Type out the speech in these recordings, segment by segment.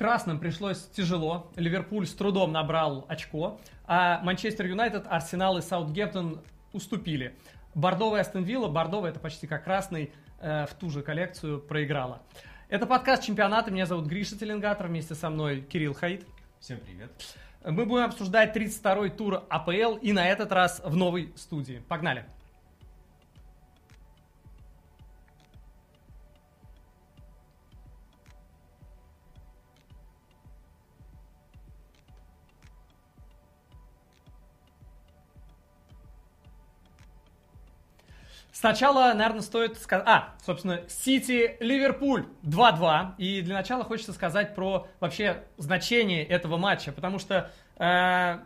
Красным пришлось тяжело. Ливерпуль с трудом набрал очко, а Манчестер Юнайтед, Арсенал и Саутгемптон уступили. Бордовая Астон Вилла, бордовая это почти как красный, э, в ту же коллекцию проиграла. Это подкаст чемпионата. Меня зовут Гриша Теленгатор. Вместе со мной Кирилл Хаид. Всем привет. Мы будем обсуждать 32-й тур АПЛ и на этот раз в новой студии. Погнали! Сначала, наверное, стоит сказать... А, собственно, Сити, Ливерпуль 2-2. И для начала хочется сказать про вообще значение этого матча. Потому что э,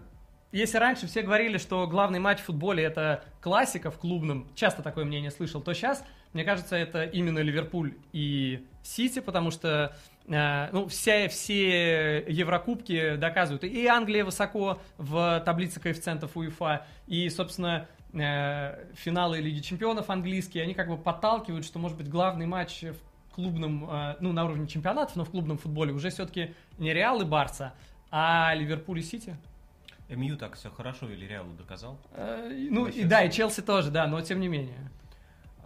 если раньше все говорили, что главный матч в футболе это классика в клубном, часто такое мнение слышал, то сейчас, мне кажется, это именно Ливерпуль и Сити, потому что э, ну, все, все Еврокубки доказывают. И Англия высоко в таблице коэффициентов УЕФА, и, собственно, финалы Лиги Чемпионов английские, они как бы подталкивают, что, может быть, главный матч в клубном, э, ну, на уровне чемпионатов, но в клубном футболе уже все-таки не Реал и Барса, а Ливерпуль и Сити. МЮ так все хорошо или Реалу доказал? Э, ну, и, да, и Челси тоже, да, но тем не менее.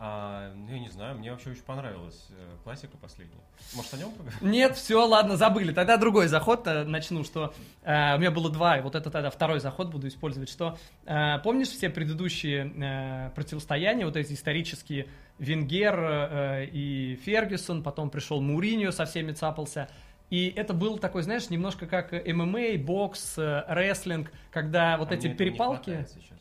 А, ну, я не знаю, мне вообще очень понравилась э, классика последняя. Может, о нем поговорим? Нет, все, ладно, забыли. Тогда другой заход -то начну, что э, у меня было два, и вот это тогда второй заход буду использовать, что э, помнишь все предыдущие э, противостояния, вот эти исторические, Венгер э, и Фергюсон, потом пришел Муриньо, со всеми цапался, и это был такой, знаешь, немножко как ММА, бокс, э, рестлинг, когда вот А эти не перепалки... хватает сейчас.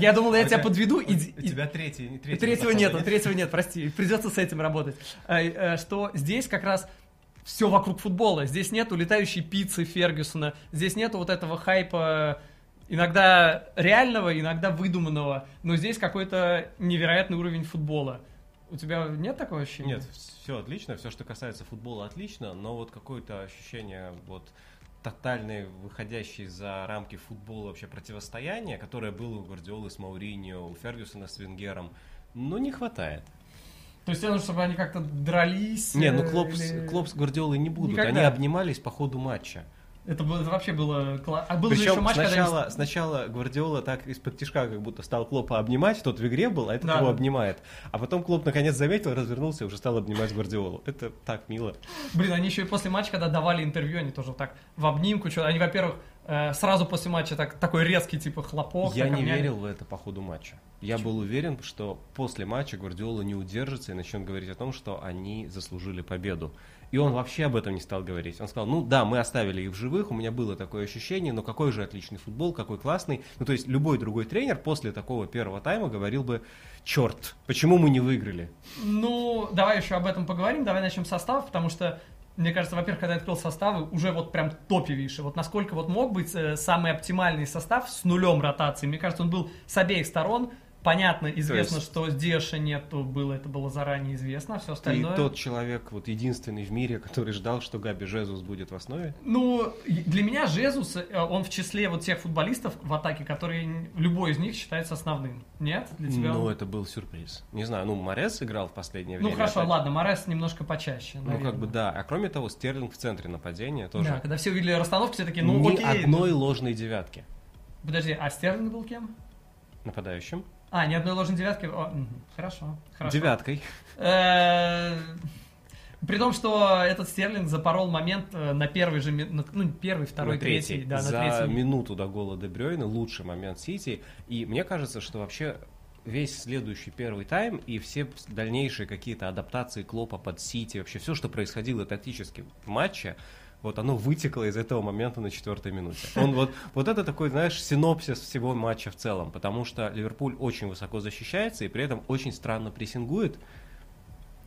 Я думал, я тебя подведу. У и- у и- тебя третий. Третьего нет, третьего нет, прости, придется с этим работать. Э, э, Что здесь как раз все вокруг футбола. Здесь нету летающей пиццы Фергюсона, здесь нету вот этого хайпа иногда реального, иногда выдуманного, но здесь какой-то невероятный уровень футбола. У тебя нет такого ощущения? Нет, все отлично, все, что касается футбола, отлично, но вот какое-то ощущение вот тотальное, выходящее за рамки футбола вообще противостояние, которое было у Гвардиолы с Мауриньо, у Фергюсона с Венгером, ну, не хватает. То есть нужно, чтобы они как-то дрались? Не, ну э, Клоп, или- Клоп с Гвардиолой не будут, Никогда. они обнимались по ходу матча. Это, вообще было... кла- А был же еще Причем матч, когда... они- сначала, сначала Гвардиола так из-под тишка как будто стал Клопа обнимать, тот в игре был, а этот Да. его обнимает. А потом Клоп наконец заметил, развернулся и уже стал обнимать Гвардиолу. Это так мило. Блин, они еще и после матча, когда давали интервью, они тоже так в обнимку, что они, во-первых, э, сразу после матча так, такой резкий типа хлопок. Я не обняли. верил в это по ходу матча. Я был уверен, что после матча Гвардиола не удержится и начнет говорить о том, что они заслужили победу. И он вообще об этом не стал говорить. Он сказал, ну да, мы оставили их в живых, у меня было такое ощущение, но какой же отличный футбол, какой классный. Ну то есть любой другой тренер после такого первого тайма говорил бы, черт, почему мы не выиграли? Ну, давай еще об этом поговорим, давай начнем с составов, потому что, мне кажется, во-первых, когда я открыл составы, уже вот прям топовейший. Вот насколько вот мог быть э, самый оптимальный состав с нулем ротации. Мне кажется, он был с обеих сторон. Понятно, известно, есть- что Диаша нету, было, это было заранее известно, а все Ты остальное... тот человек, вот единственный в мире, который ждал, что Габи Жезус будет в основе. Ну, для меня Жезус, э, он в числе вот тех футболистов в атаке, которые любой из них считается основным. Нет? Для тебя? Ну, он- это был сюрприз. Не знаю, ну, Морес играл в последнее Ну, время. хорошо, опять. ладно, Морес немножко почаще, Ну, как наверное. бы да. А кроме того, Стерлинг в центре нападения тоже. Да, когда все увидели расстановку, все такие, ну Ни окей. одной ну, ложной девятки Подожди, а Стерлинг был кем? нападающим. А, ни одной ложной девятки? О, хорошо, хорошо. Девяткой. Э, При том, что этот Стерлинг запорол момент э, на первый же, ну, первый, второй, На третий. третий, да, на За третий. минуту до гола Де Брёйна лучший момент Сити. И мне кажется, что вообще весь следующий первый тайм и все дальнейшие какие-то адаптации Клопа под Сити, вообще все, что происходило тактически в матче, вот оно вытекло из этого момента на четвертой минуте. Он вот, вот это такой, знаешь, синопсис всего матча в целом, потому что Ливерпуль очень высоко защищается и при этом очень странно прессингует.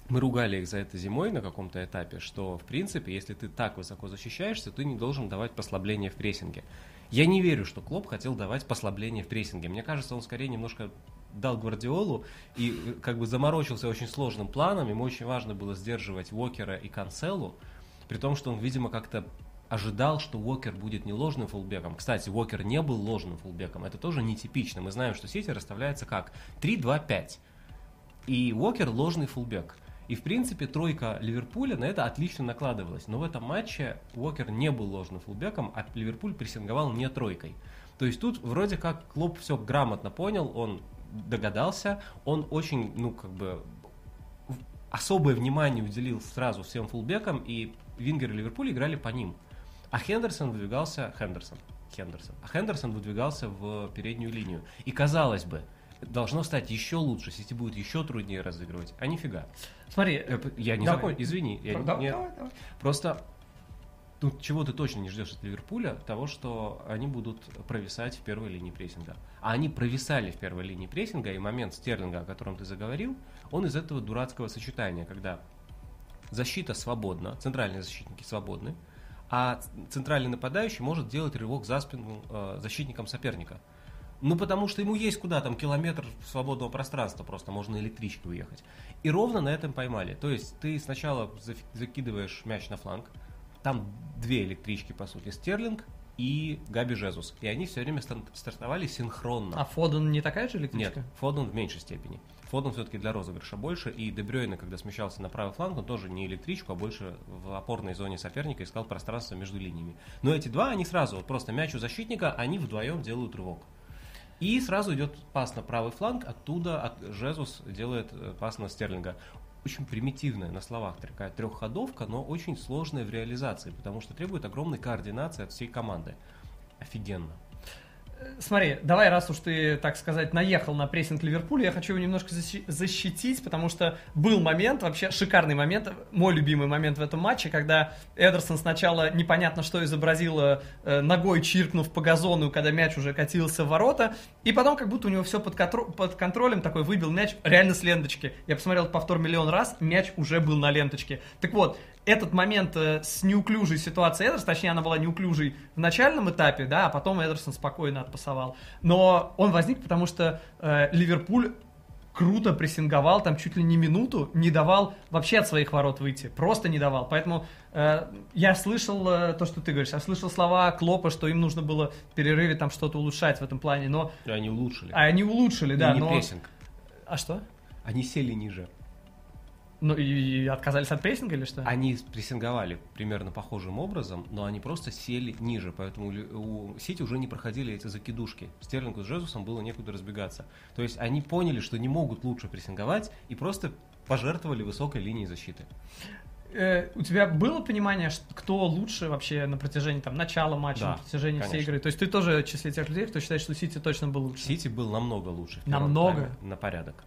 Мы ругали их за это зимой на каком-то этапе, что, в принципе, если ты так высоко защищаешься, ты не должен давать послабление в прессинге. Я не верю, что Клоп хотел давать послабление в прессинге. Мне кажется, он скорее немножко дал Гвардиолу и э, как бы заморочился очень сложным планом. Ему очень важно было сдерживать Уокера и Канцелу, при том, что он, видимо, как-то ожидал, что Уокер будет не ложным фулбеком. Кстати, Уокер не был ложным фулбеком. Это тоже нетипично. Мы знаем, что Сити расставляется как 3-2-5. И Уокер ложный фулбек. И, в принципе, тройка Ливерпуля на это отлично накладывалась. Но в этом матче Уокер не был ложным фулбеком, а Ливерпуль прессинговал не тройкой. То есть тут вроде как Клоп все грамотно понял, он догадался, он очень, ну, как бы, особое внимание уделил сразу всем фулбекам, и Вингер и Ливерпуль играли по ним. А Хендерсон выдвигался... Хендерсон. Хендерсон. А Хендерсон выдвигался в переднюю линию. И казалось бы, должно стать еще лучше, Сити будет еще труднее разыгрывать. А нифига. Смотри, Э, Я не давай. закончил, извини. Я, Да- не- давай, давай. Просто тут чего ты точно не ждешь от Ливерпуля, того, что они будут провисать в первой линии прессинга. А они провисали в первой линии прессинга, и момент Стерлинга, о котором ты заговорил, он из этого дурацкого сочетания, когда защита свободна, центральные защитники свободны, а центральный нападающий может делать рывок за спину э, защитникам соперника. Ну, потому что ему есть куда там километр свободного пространства, просто можно электричкой уехать. И ровно на этом поймали. То есть ты сначала закидываешь мяч на фланг, там две электрички, по сути, Стерлинг и Габи Жезус. И они все время стартовали синхронно. А Фоден не такая же Нет, электричка? Фоден в меньшей степени. Фоден все-таки для розыгрыша больше, и Дебрёйна, когда смещался на правый фланг, он тоже не электричку, а больше в опорной зоне соперника искал пространство между линиями. Но эти два, они сразу, вот просто мяч у защитника, они вдвоем делают рывок. И сразу идет пас на правый фланг, оттуда от Жезус делает э, пас на Стерлинга. Очень примитивная на словах такая трехходовка, но очень сложная в реализации, потому что требует огромной координации от всей команды. Офигенно. Смотри, давай, раз уж ты, так сказать, наехал на прессинг Ливерпуля, я хочу его немножко защи- защитить, потому что был момент, вообще шикарный момент, мой любимый момент в этом матче, когда Эдерсон сначала непонятно что изобразил, э, ногой чиркнув по газону, когда мяч уже катился в ворота, и потом как будто у него все под, контро- под контролем, такой выбил мяч реально с ленточки. Я посмотрел повтор миллион раз, мяч уже был на ленточке. Так вот, этот момент э, с неуклюжей ситуацией Эдерс, точнее, она была неуклюжей в начальном этапе, да, а потом Эдерсон спокойно отпасовал. Но он возник, потому что э, Ливерпуль круто прессинговал, там чуть ли не минуту, не давал вообще от своих ворот выйти, просто не давал. Поэтому э, я слышал э, то, что ты говоришь, я слышал слова Клопа, что им нужно было в перерыве там что-то улучшать в этом плане, но И они улучшили. а они улучшили, да, не но... прессинг. А что? Они сели ниже. Ну и, отказались от прессинга или что? Они прессинговали примерно похожим образом, но они просто сели ниже, поэтому у Сити уже не проходили эти закидушки. Стерлингу с Джезусом было некуда разбегаться. То есть они поняли, что не могут лучше прессинговать и просто пожертвовали высокой линией защиты. Э, у тебя было понимание, кто лучше вообще на протяжении там начала матча, Да, на протяжении всей конечно. игры? То есть ты тоже в числе тех людей, кто считает, что Сити точно был лучше? Сити был намного лучше. Намного? тайме, На порядок.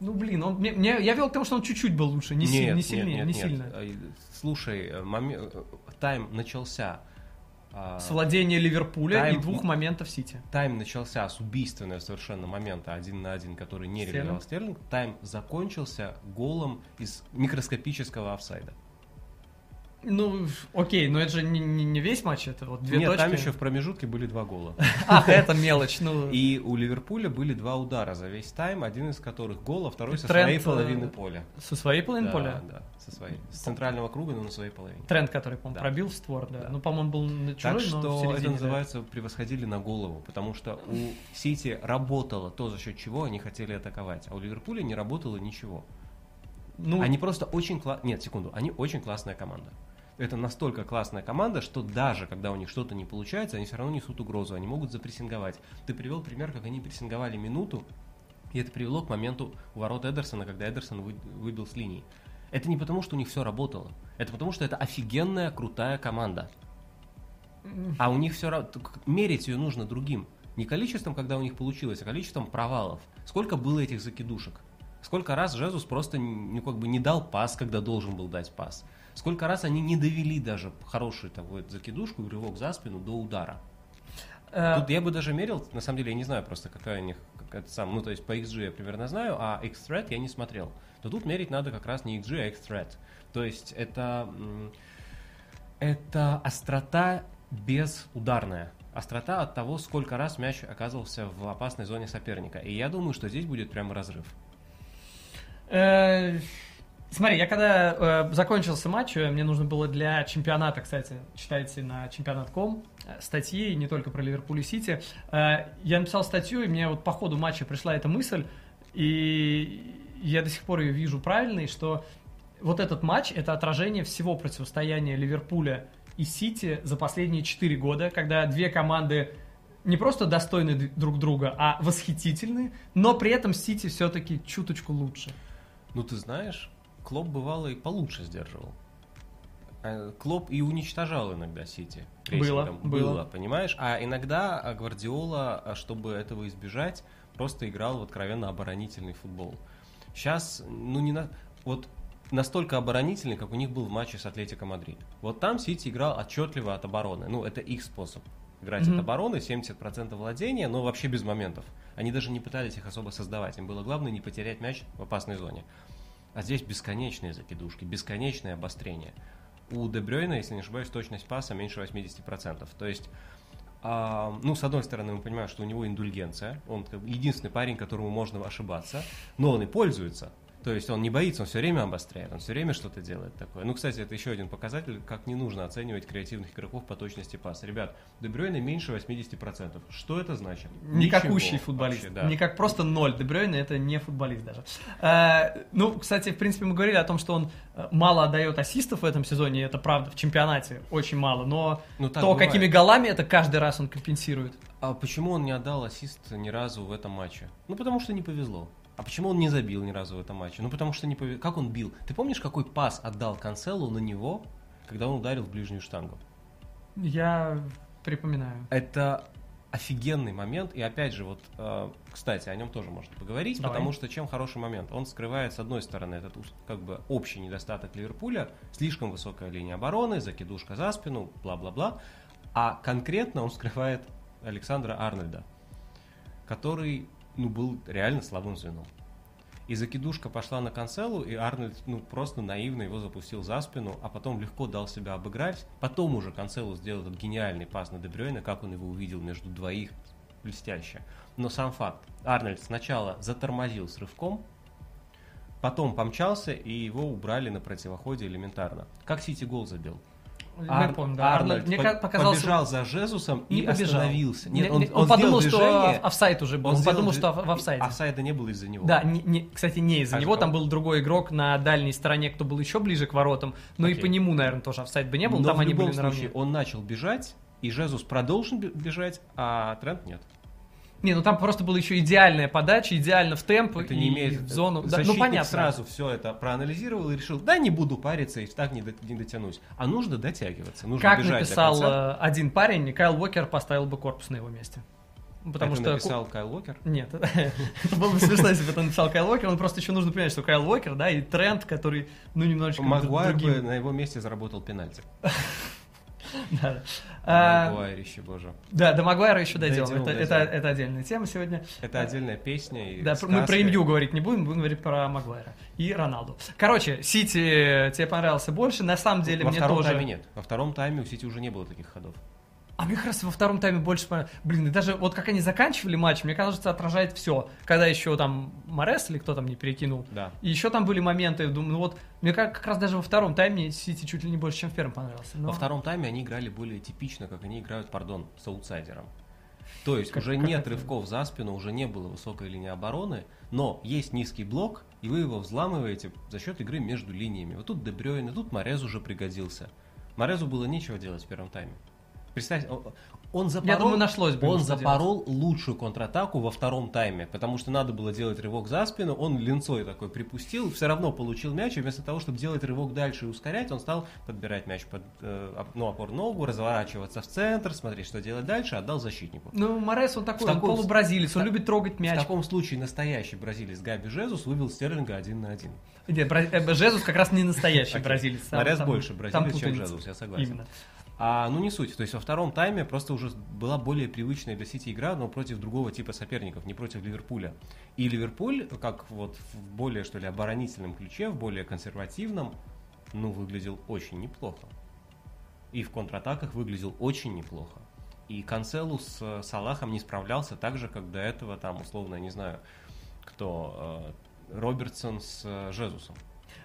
Ну блин, он, мне, мне- я вел к тому, что он чуть-чуть был лучше, не, си- не сильнее, не сильно. Э, Слушай, э, моме- э, тайм начался. а, С владения Ливерпуля Тайм- и двух моментов Сити. Тайм начался с убийственного совершенно момента один на один, который не реализовал Стерлинг. Тайм закончился голом из микроскопического офсайда. Ну, окей, но это же не, не- весь матч, это вот две Нет, точки. там еще в промежутке были два гола. Ах, это мелочь, ну... И у Ливерпуля были два удара за весь тайм, один из которых гол, а второй со своей э, половины поля. Со своей половины поля? да, со своей. С центрального круга, но на своей половине. Тренд, который, по-моему, пробил в створ, да. Ну, по-моему, был на чужой, Так что это называется превосходили на голову, потому что у Сити работало то, за счет чего они хотели атаковать, а у Ливерпуля не работало ничего. Ну, Они просто очень классные... Нет, секунду, они очень классная команда. Это настолько классная команда, что даже когда у них что-то не получается, они все равно несут угрозу, они могут запрессинговать. Ты привел пример, как они прессинговали минуту, и это привело к моменту ворот Эдерсона, когда Эдерсон вы- выбил с линии. Это не потому, что у них все работало. Это потому, что это офигенная, крутая команда. А у них все равно... Мерить ее нужно другим. Не количеством, когда у них получилось, а количеством провалов. Сколько было этих закидушек? Сколько раз Жезус просто ну, как бы не дал пас, когда должен был дать пас? Сколько раз они не довели даже хорошую вот закидушку рывок за спину до удара? э, Тут я бы даже мерил, на самом деле я не знаю просто какая у них, как это сам, ну то есть по XG я примерно знаю, а X-Threat я не смотрел. То тут мерить надо как раз не XG, а X-Threat. То есть это, это острота безударная. Острота от того, сколько раз мяч оказывался в опасной зоне соперника. И я думаю, что здесь будет прям разрыв. Э, Смотри, я когда э, закончился матч, э, мне нужно было для чемпионата, кстати, читайте на чемпионат.ком э, статьи, не только про Ливерпуль и Сити. Э, я написал статью, и мне вот по ходу матча пришла эта мысль, и я до сих пор ее вижу правильной, что вот этот матч это отражение всего противостояния Ливерпуля и Сити за последние 4 года, когда две команды не просто достойны друг друга, а восхитительны, но при этом Сити все-таки чуточку лучше. Ну, ты знаешь, Клопп бывало и получше сдерживал. Э, Клопп и уничтожал иногда Сити. прессингом. было. Было, понимаешь? А иногда а, Гвардиола, а, чтобы этого избежать, просто играл в откровенно оборонительный футбол. Сейчас, ну не на... Вот настолько оборонительный, как у них был в матче с Атлетико Мадрид. Вот там Сити играл отчетливо от обороны. Ну, это их способ. Играть от обороны, 70% владения, но вообще без моментов. Они даже не пытались их особо создавать. Им было главное не потерять мяч в опасной зоне. А здесь бесконечные закидушки, бесконечное обострение. У Дебрёйна, если не ошибаюсь, точность паса меньше 80%. То есть, а, ну, с одной стороны, мы понимаем, что у него индульгенция. Он единственный парень, которому можно ошибаться, но он и пользуется. То есть он не боится, он все время обостряет, он все время что-то делает такое. Ну, кстати, это еще один показатель, как не нужно оценивать креативных игроков по точности паса. Ребят, Дебрёйна меньше 80%. Что это значит? Никакущий Ничего футболист. вообще, да. Не как просто ноль. Дебрёйна это не футболист даже. Э, ну, кстати, в принципе, мы говорили о том, что он э, мало отдает ассистов в этом сезоне, это правда, в чемпионате очень мало, но Ну, то, бывает. какими голами это каждый раз он компенсирует. А почему он не отдал ассист ни разу в этом матче? Ну, потому что не повезло. А почему он не забил ни разу в этом матче? Ну, потому что не повезло. Как он бил? Ты помнишь, какой пас отдал Канцелу на него, когда он ударил в ближнюю штангу? Я припоминаю. Это офигенный момент. И опять же, вот, э, кстати, о нем тоже можно поговорить, Давай. потому что чем хороший момент? Он скрывает, с одной стороны, этот как бы общий недостаток Ливерпуля, слишком высокая линия обороны, закидушка за спину, бла-бла-бла. А конкретно он скрывает Александра Арнольда, который, ну, был реально слабым звеном. И закидушка пошла на Канцелу, и Арнольд, ну, просто наивно его запустил за спину, а потом легко дал себя обыграть. Потом уже Канцелу сделал этот гениальный пас на Дебрёйна, как он его увидел между двоих, блестяще. Но сам факт, Арнольд сначала затормозил с рывком, потом помчался, и его убрали на противоходе элементарно. Как Сити гол забил? Ар- помню, да. Арнольд Арнольд, мне по- ка- показалось, побежал за Жезусом не и побежал. остановился. Не- Нет, он, не- он подумал, сделал что движение, офсайд уже был. Он, сделал подумал, дви- что в офсайде. Офсайда не было из-за него. Да, не- не- кстати, не из-за А него, там был другой игрок на дальней стороне, кто был еще ближе к воротам, но и Окей. по нему, наверное, тоже офсайд бы не был, Но там в они любом были наравне. случае он начал бежать, и Жезус продолжил бе- бежать, а Трент нет. Не, ну там просто была еще идеальная подача, идеально в темп Это и не имеет... в зону. Да, ну понятно. сразу все это проанализировал и решил, да, не буду париться и так не, до- не дотянусь. А нужно дотягиваться, нужно Как бежать написал конца. э, один парень, Кайл Уокер поставил бы корпус на его месте. Потому Это что... написал Кайл Уокер. Нет, это было бы смешно, если бы это написал Кайл Уокер. Он просто еще нужно понимать, что Кайл Уокер, да, и тренд, который, ну, немножечко Магуайр бы на его месте заработал пенальти. Да. А, Магуайрище, боже. Да, до Магуайра еще дойдем. Это, отдельная тема сегодня. Это отдельная песня. Да, мы про МЮ говорить не будем, будем говорить про Магуайра и Роналду. Короче, Сити тебе понравился больше, на самом деле Во мне втором тоже... тайме нет. Во втором тайме у Сити уже не было таких ходов. А мне как раз во втором тайме больше понравилось. Блин, и даже вот как они заканчивали матч, мне кажется, отражает все. Когда еще там Марез или кто там не перекинул. Да. И еще там были моменты, думаю, ну вот, мне как, как раз даже во втором тайме Сити чуть ли не больше, чем в первом понравился. Но- Во втором тайме они играли более типично, как они играют, пардон, с аутсайдером. То есть Как- уже как нет это? рывков за спину, уже не было высокой линии обороны, но есть низкий блок, и вы его взламываете за счет игры между линиями. Вот тут Дебрёйн, и тут Морез уже пригодился. Морезу было нечего делать в первом тайме. Представь, он- он запорол, Я думаю, нашлось бы он запорол лучшую контратаку во втором тайме, потому что надо было делать рывок за спину, он линцой такой припустил, все равно получил мяч, и вместо того, чтобы делать рывок дальше и ускорять, он стал подбирать мяч под э, ну, опор ногу, разворачиваться в центр, смотреть, что делать дальше, отдал защитнику. Ну, Морес, он такой, В он таком- полубразилец, он та- любит трогать мяч. В таком случае настоящий бразилец Габи Жезус вывел Стерлинга один на один. Нет, бра- э, Жезус как раз не настоящий бразилец. Там- больше бразилец, чем. Жезус, я согласен. Именно. А, ну не суть. То есть во втором тайме просто уже была более привычная для Сити игра, но против другого типа соперников, не против Ливерпуля. И Ливерпуль, как вот в более, что ли, оборонительном ключе, в более консервативном, ну, выглядел очень неплохо. И в контратаках выглядел очень неплохо. И Канцелу с э, Салахом не справлялся так же, как до этого, там, условно, я не знаю, кто, э, Робертсон с э, Жезусом.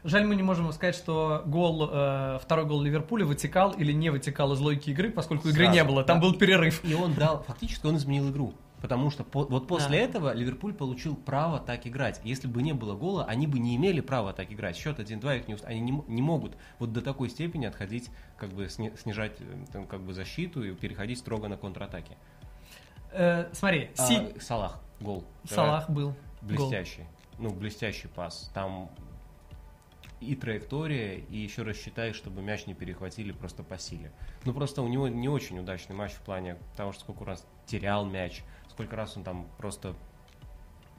Жаль, мы не можем сказать, что гол, э, второй гол Ливерпуля вытекал или не вытекал из логики игры, поскольку игры Сразу, не было, там да. был перерыв. И он дал, фактически он изменил игру. Потому что по- вот после Да. этого Ливерпуль получил право так играть. Если бы не было гола, они бы не имели права так играть. Счет 1-2 их не уст- Они не, не могут вот до такой степени отходить, как бы сни- снижать э, там, как бы защиту и переходить строго на контратаки. Э, смотри, А, Си- Салах, гол. Салах был. Гол. Блестящий. Ну, блестящий пас. Там и траектория, и еще раз считай, чтобы мяч не перехватили просто по силе. Ну, просто у него не очень удачный матч в плане того, что сколько раз терял мяч, сколько раз он там просто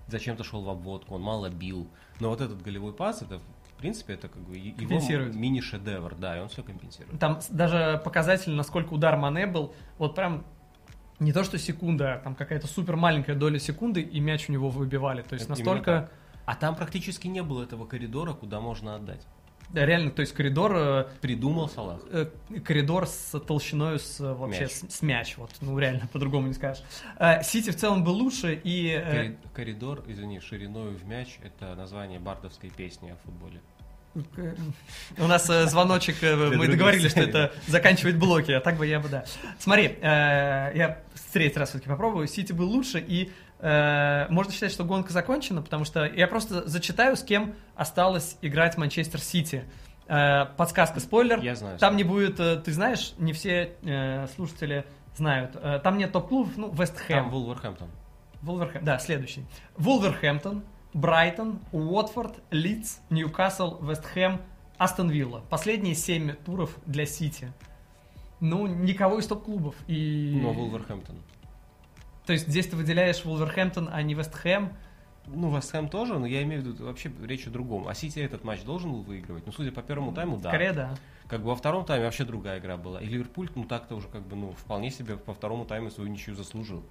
зачем-то шел в обводку, он мало бил. Но вот этот голевой пас, это, в принципе, это как бы его мини-шедевр, да, и он все компенсирует. Там даже показатель, насколько удар Мане был, вот прям не то что секунда, а там какая-то супер маленькая доля секунды, и мяч у него выбивали. То есть Это настолько... А там практически не было этого коридора, куда можно отдать. Да, реально, то есть коридор, э, Придумал Салах. э, коридор с толщиной с э, вообще Мяч. С, с мяч, вот, ну реально по-другому не скажешь. Сити в целом был лучше и Кори- Коридор, извини, шириной в мяч – это название бардовской песни о футболе. у нас звоночек, мы договорились, что это заканчивать блоки, а так бы я бы да. Смотри, я в третий раз все-таки попробую. Сити был лучше и э, можно считать, что гонка закончена, потому что я просто зачитаю, с кем осталось играть Манчестер Сити. Э, подсказка, спойлер. Я знаю. Там не будет, э, ты знаешь, не все э, слушатели знают. Э, Там нет топ-клубов, ну, Вест Там Хэм. Вулверхэмптон. Вулверхэм, да, следующий. Вулверхэмптон, Брайтон, Уотфорд, Лидс, Ньюкасл, Вест Хэм, Астон Вилла. Последние семь туров для Сити. Ну, никого из топ-клубов. И... Но Вулверхэмптон. То есть здесь ты выделяешь Вулверхэмптон, а не Вест Хэм. Ну, Вестхэм тоже, но я имею в виду вообще речь о другом. А Сити этот матч должен был выигрывать? Ну, судя по первому тайму, да. Скорее, да. Как бы во втором тайме вообще другая игра была. И Ливерпуль, ну, так-то уже как бы, ну, вполне себе по второму тайму свою ничью заслужил.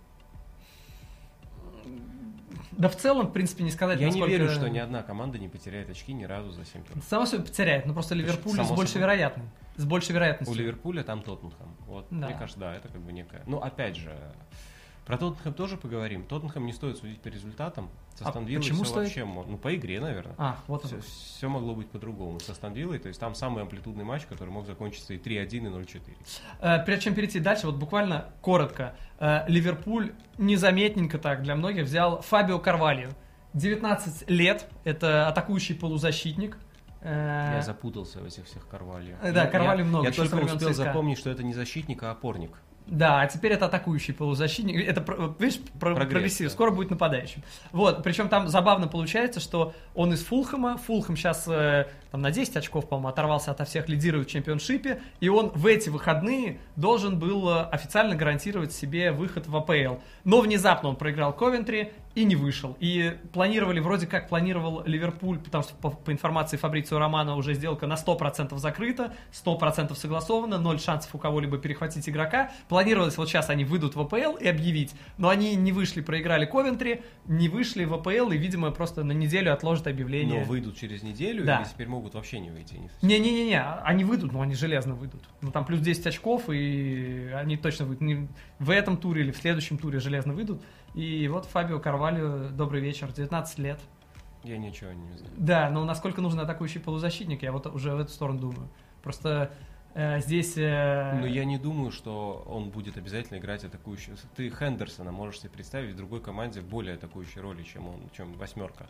Да в целом, в принципе, не сказать, Я не насколько... верю, что ни одна команда не потеряет очки ни разу за 7 туров. Само собой потеряет, но просто Ливерпуль Само с большей собой. вероятной. С большей У вероятностью. Ливерпуля там Тоттенхэм. Вот, Да. мне кажется, да, это как бы некая... Ну, опять же, про Тоттенхэм тоже поговорим. Тоттенхэм не стоит судить по результатам. Со А Астон Виллой почему стоит? вообще... Ну, по игре, наверное. А, вот Все, оно. могло быть по-другому. С Астон Виллой, то есть там самый амплитудный матч, который мог закончиться и 3-1, и 0-4. Э, Прежде чем перейти дальше, вот буквально коротко. Э, Ливерпуль незаметненько так для многих взял Фабио Карвалью. 19 лет, это атакующий полузащитник. Э, Я запутался в этих всех Карвальо. Э, да, я, много, Я со только успел ЦСКА. запомнить, что это не защитник, а опорник. Да, а теперь это атакующий полузащитник. Это, видишь, про- Прогресс, прогрессив. да. Скоро будет нападающим. Вот, причем там забавно получается, что он из Фулхэма. Фулхэм сейчас там, на 10 очков, по-моему, оторвался ото всех, лидирует в чемпионшипе. И он в эти выходные должен был э, официально гарантировать себе выход в АПЛ. Но внезапно он проиграл Ковентри и не вышел. И планировали, вроде как планировал Ливерпуль, потому что по, по информации Фабрицио Романо уже сделка на 100% закрыта, 100% согласована, ноль шансов у кого-либо перехватить игрока. Планировалось, вот сейчас они выйдут в АПЛ и объявить. Но они не вышли, проиграли Ковентри, не вышли в АПЛ и, видимо, просто на неделю отложат объявление. Но выйдут через неделю, Да. или теперь могут вообще не выйти? Не- Не-не-не, они выйдут, но они железно выйдут. Ну там плюс 10 очков, и они точно выйдут. Не в этом туре или в следующем туре железно выйдут. И вот Фабио Карвалью, добрый вечер, 19 лет. Я ничего не знаю. Да, но насколько нужен атакующий полузащитник, я вот уже в эту сторону думаю. Просто э, здесь... э, Но я не думаю, что он будет обязательно играть атакующую. Ты Хендерсона можешь себе представить в другой команде в более атакующей роли, чем он, чем восьмерка.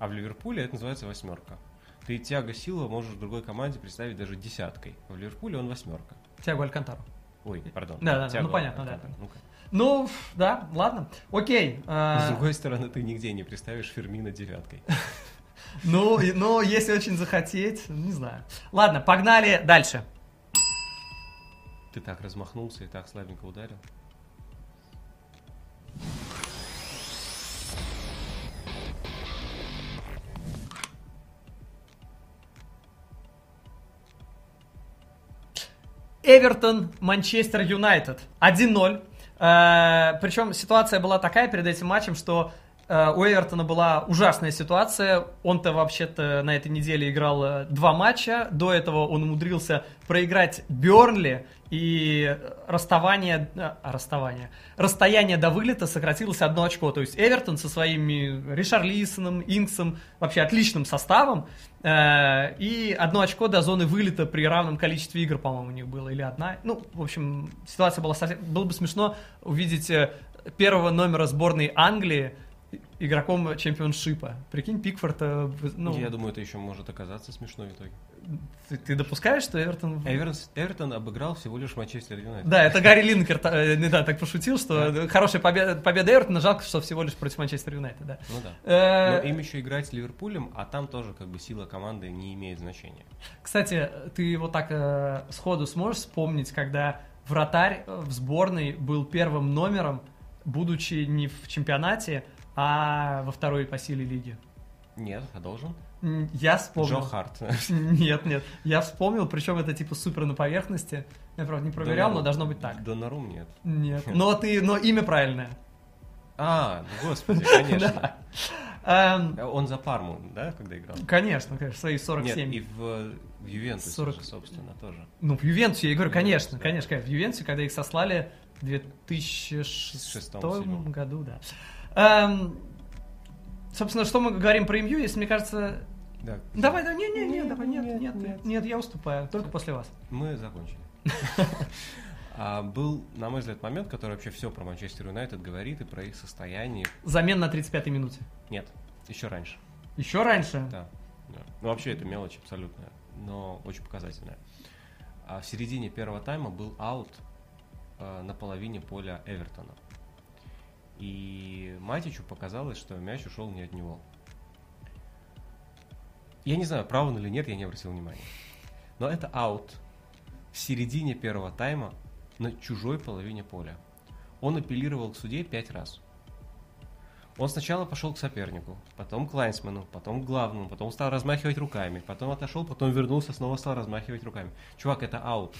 А в Ливерпуле это называется восьмерка. Ты Тиаго Сила можешь в другой команде представить даже десяткой. В Ливерпуле он восьмерка. Тиаго Алькантару. Ой, пардон. Да, да, Тиаго ну понятно, да. Алькантара. Ну-ка. Ну, да, ладно. Окей. э, С другой стороны, ты нигде не представишь Фермина девяткой. ну, ну, если очень захотеть, не знаю. Ладно, погнали дальше. Ты так размахнулся и так слабенько ударил. Эвертон, Манчестер Юнайтед. 1-0. Э, Причем ситуация была такая перед этим матчем, что у Эвертона была ужасная ситуация. Он-то вообще-то на этой неделе играл э, два матча. До этого он умудрился проиграть Бернли. И расставание, э, расставание, расстояние до вылета сократилось одно очко. То есть Эвертон со своими Ришарлисоном, Инксом, вообще отличным составом. э, и одно очко до зоны вылета при равном количестве игр, по-моему, у них было, или одна. Ну, в общем, ситуация была совсем... Было бы смешно увидеть э, первого номера сборной Англии игроком чемпионшипа. Прикинь, Пикфорд... э, Ну, Я думаю, это еще может оказаться смешно в итоге. ты, ты допускаешь, что Эвертон... Эвертон, Эвертон обыграл всего лишь Манчестер Юнайтед. Да, это Гарри Линкер э, не да, так пошутил, что хорошая победа, победа Эвертона, жалко, что всего лишь против Манчестер Юнайтед, да. Ну да. Э, Но им еще играть с Ливерпулем, а там тоже как бы сила команды не имеет значения. Кстати, ты вот так э, сходу сможешь вспомнить, когда вратарь в сборной был первым номером, будучи не в чемпионате, а во второй по силе лиги? Нет, а должен? Я вспомнил. Джо Харт. Нет, нет. Я вспомнил, причем это типа супер на поверхности. Я, правда, не проверял, но Донарум- должно быть так. Донарум нет. Нет. Но ты, но имя правильное. А, ну господи, конечно. Эм, Он за Парму, да, когда играл? Конечно, конечно, свои Нет, 47. и в, в Ювентусе, 40. же, собственно, тоже. Ну, в Ювентусе, я говорю, В конечно, да. конечно, конечно. В Ювентусе, когда их сослали в 2006 Шестом-седьмом. году, да. Эм, собственно, что мы говорим про МЮ, если мне кажется... Да. Давай, да, не, не, не, Нет, давай, нет, нет, нет, нет, нет. я уступаю, только после вас. Мы закончили. А, был, на мой взгляд, момент, который вообще все про Манчестер Юнайтед говорит и про их состояние. Замен на 35-й минуте. Нет, еще раньше. Еще раньше? Да. да. Ну, вообще, это мелочь абсолютная, но очень показательная. А в середине первого тайма был аут э, на половине поля Эвертона. И Матичу показалось, что мяч ушел не от него. Я не знаю, прав он или нет, я не обратил внимания. Но это аут в середине первого тайма на чужой половине поля. Он апеллировал к суде пять раз. Он сначала пошел к сопернику, потом к лайнсмену, потом к главному, потом стал размахивать руками, потом отошел, потом вернулся, снова стал размахивать руками. Чувак, это аут.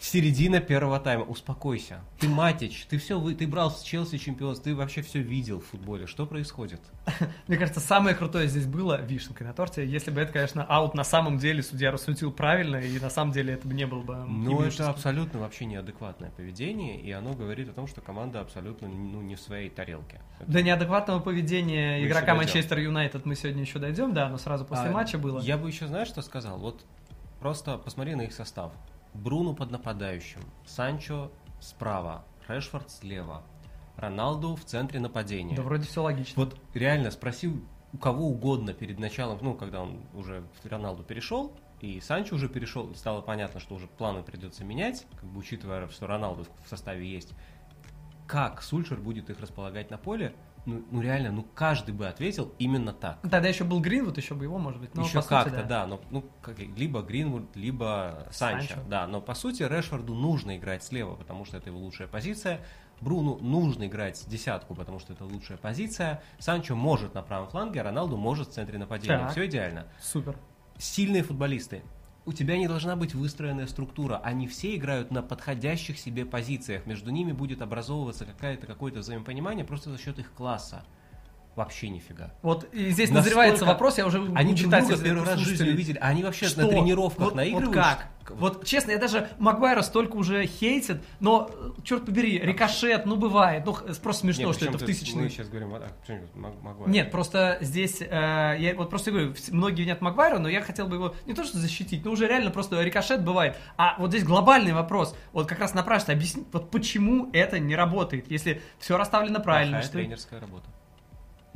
Середина первого тайма. Успокойся. Ты матич, ты все, вы, ты брал с Челси чемпионство, ты вообще все видел в футболе. Что происходит? Мне кажется, самое крутое здесь было вишенкой на торте, если бы это, конечно, аут на самом деле судья рассудил правильно, и на самом деле это бы не был бы Ну, это абсолютно вообще неадекватное поведение, и оно говорит о том, что команда абсолютно ну, не в своей тарелке. До неадекватного поведения Мы игрока. Манчестер Юнайтед мы сегодня еще дойдем, да, но сразу после А, матча было. Я бы еще, знаешь, что сказал? Вот просто посмотри на их состав. Бруно под нападающим, Санчо справа, Решфорд слева, Роналду в центре нападения. Да вроде все логично. Вот реально спроси у кого угодно перед началом, ну, когда он уже в Роналду перешел, и Санчо уже перешел, и стало понятно, что уже планы придется менять, как бы учитывая, что Роналду в составе есть. Как Сульшер будет их располагать на поле? Ну, ну реально, ну каждый бы ответил именно так. Тогда еще был Гринвуд, еще бы его, может быть. но Еще как-то, да. но ну, как, либо Гринвуд, либо Санчо, Санчо. да. Но по сути Решфорду нужно играть слева, потому что это его лучшая позиция. Бруну нужно играть десятку, потому что это лучшая позиция. Санчо может на правом фланге, а Роналду может в центре нападения. Так. Все идеально. Супер. Сильные футболисты. У тебя не должна быть выстроенная структура. Они все играют на подходящих себе позициях. Между ними будет образовываться какая-то, какое-то взаимопонимание просто за счет их класса. Вообще нифига. Вот и здесь Настолько- назревается вопрос, я уже Они друга первый раз в жизни увидели. А они вообще что? на тренировках вот, наигрывают? Вот как? Вот честно, я даже Магуайра столько уже хейтит, но, э, черт побери, рикошет, ну бывает. Ну, просто смешно, Не, что это в тысячный. Мы сейчас говорим, а, Магуайр? Нет, просто здесь, э, я вот просто говорю, многие винят Магуайра, но я хотел бы его не то что защитить, но уже реально просто рикошет бывает. А вот здесь глобальный вопрос, вот как раз напрашивается объяснить, вот почему это не работает, если все расставлено правильно. Плохая что- тренерская работа.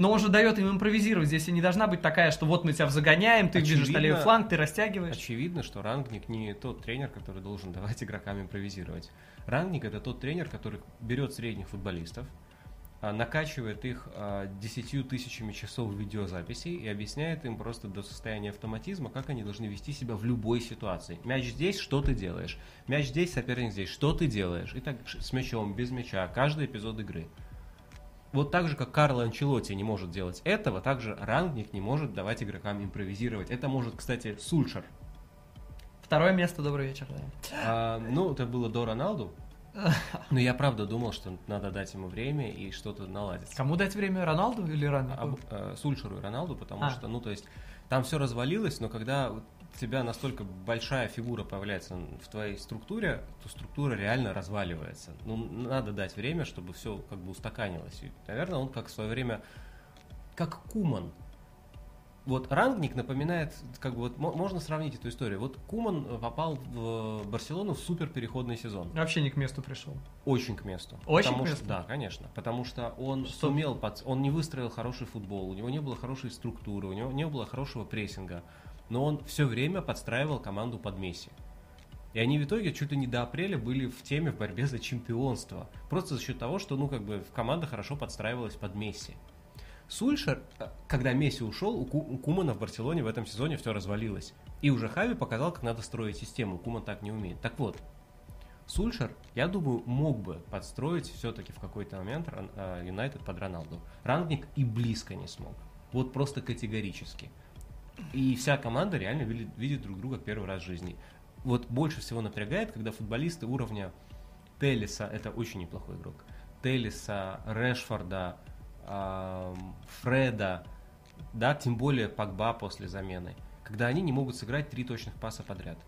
Но он же дает им импровизировать, здесь и не должна быть такая, что вот мы тебя загоняем, ты Очевидно- бежишь на левый фланг, ты растягиваешь. Очевидно, что Рангник не тот тренер, который должен давать игрокам импровизировать. Рангник это тот тренер, который берет средних футболистов, а, накачивает их а, десятью тысячами часов видеозаписей и объясняет им просто до состояния автоматизма, как они должны вести себя в любой ситуации. Мяч здесь, что ты делаешь? Мяч здесь, соперник здесь, что ты делаешь? И так с мячом, без мяча, каждый эпизод игры. Вот так же, как Карло Анчелотти не может делать этого, так же Рангник не может давать игрокам импровизировать. Это может, кстати, Сульшер. Второе место, добрый вечер. да. А, ну, это было до Роналду. Но я правда думал, что надо дать ему время и что-то наладится. Кому дать время, Роналду или Раннику? Об- э, Сульшеру и Роналду, потому А. что, ну, то есть, там все развалилось, но когда тебя настолько большая фигура появляется в твоей структуре, то структура реально разваливается. Ну, надо дать время, чтобы все как бы устаканилось. И, наверное, он как в свое время, как Куман. Вот Рангник напоминает, как бы вот можно сравнить эту историю. Вот Куман попал в Барселону в супер переходный сезон. Вообще не к месту пришел. Очень к месту. Очень потому к месту? Что, да, конечно. Потому что он Что? сумел, под- он не выстроил хороший футбол, у него не было хорошей структуры, у него не было хорошего прессинга. Но он все время подстраивал команду под Месси. И они в итоге чуть ли не до апреля были в теме в борьбе за чемпионство. Просто за счет того, что, ну, как бы, команда хорошо подстраивалась под Месси. Сульшер, э, когда Месси ушел, у, Ку- у Кумана в Барселоне в этом сезоне все развалилось. И уже Хави показал, как надо строить систему. Куман так не умеет. Так вот, Сульшер, я думаю, мог бы подстроить все-таки в какой-то момент э, Юнайтед под Роналду. Рангник и близко не смог. Вот просто категорически. И вся команда реально видит, видит друг друга первый раз в жизни. Вот больше всего напрягает, когда футболисты уровня Теллиса, это очень неплохой игрок, Теллиса, Решфорда, Фреда, да, тем более Погба после замены, когда они не могут сыграть три точных паса подряд.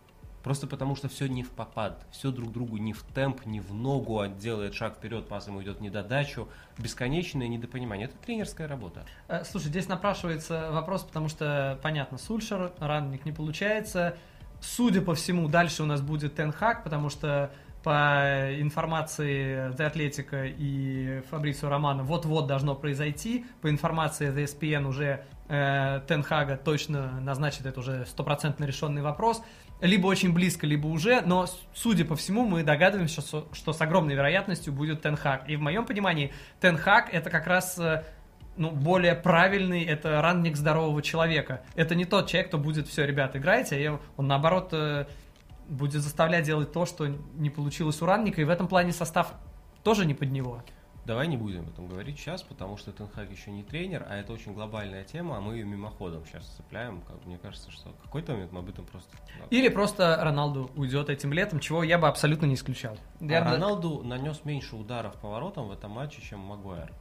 Просто потому что все не в попад, все друг другу не в темп, не в ногу, а делает шаг вперед, пас ему идет не недодачу, бесконечное недопонимание. Это тренерская работа. Э, Слушай, здесь напрашивается вопрос, потому что, понятно, Сульшер, ранник не получается. Судя по всему, дальше у нас будет Тенхак, потому что по информации The Athletic и Фабрицио Романо вот-вот должно произойти. По информации The ESPN уже э, Тенхага точно назначит это уже стопроцентно решенный вопрос. Либо очень близко, либо уже, но, судя по всему, мы догадываемся, что, что с огромной вероятностью будет Тенхак. И в моем понимании Тенхак это как раз э, ну, более правильный, это ранник здорового человека. Это не тот человек, кто будет, все, ребята, играйте, а он наоборот э, будет заставлять делать то, что не получилось у ранника, и в этом плане состав тоже не под него. Давай не будем об этом говорить сейчас, потому что Тенхак еще не тренер, а это очень глобальная тема, а мы ее мимоходом сейчас цепляем. Как, мне кажется, что в какой-то момент мы об этом просто... Или просто Роналду уйдет этим летом, чего я бы абсолютно не исключал. А Я бы- Роналду нанес меньше ударов по воротам в этом матче, чем Магуайр.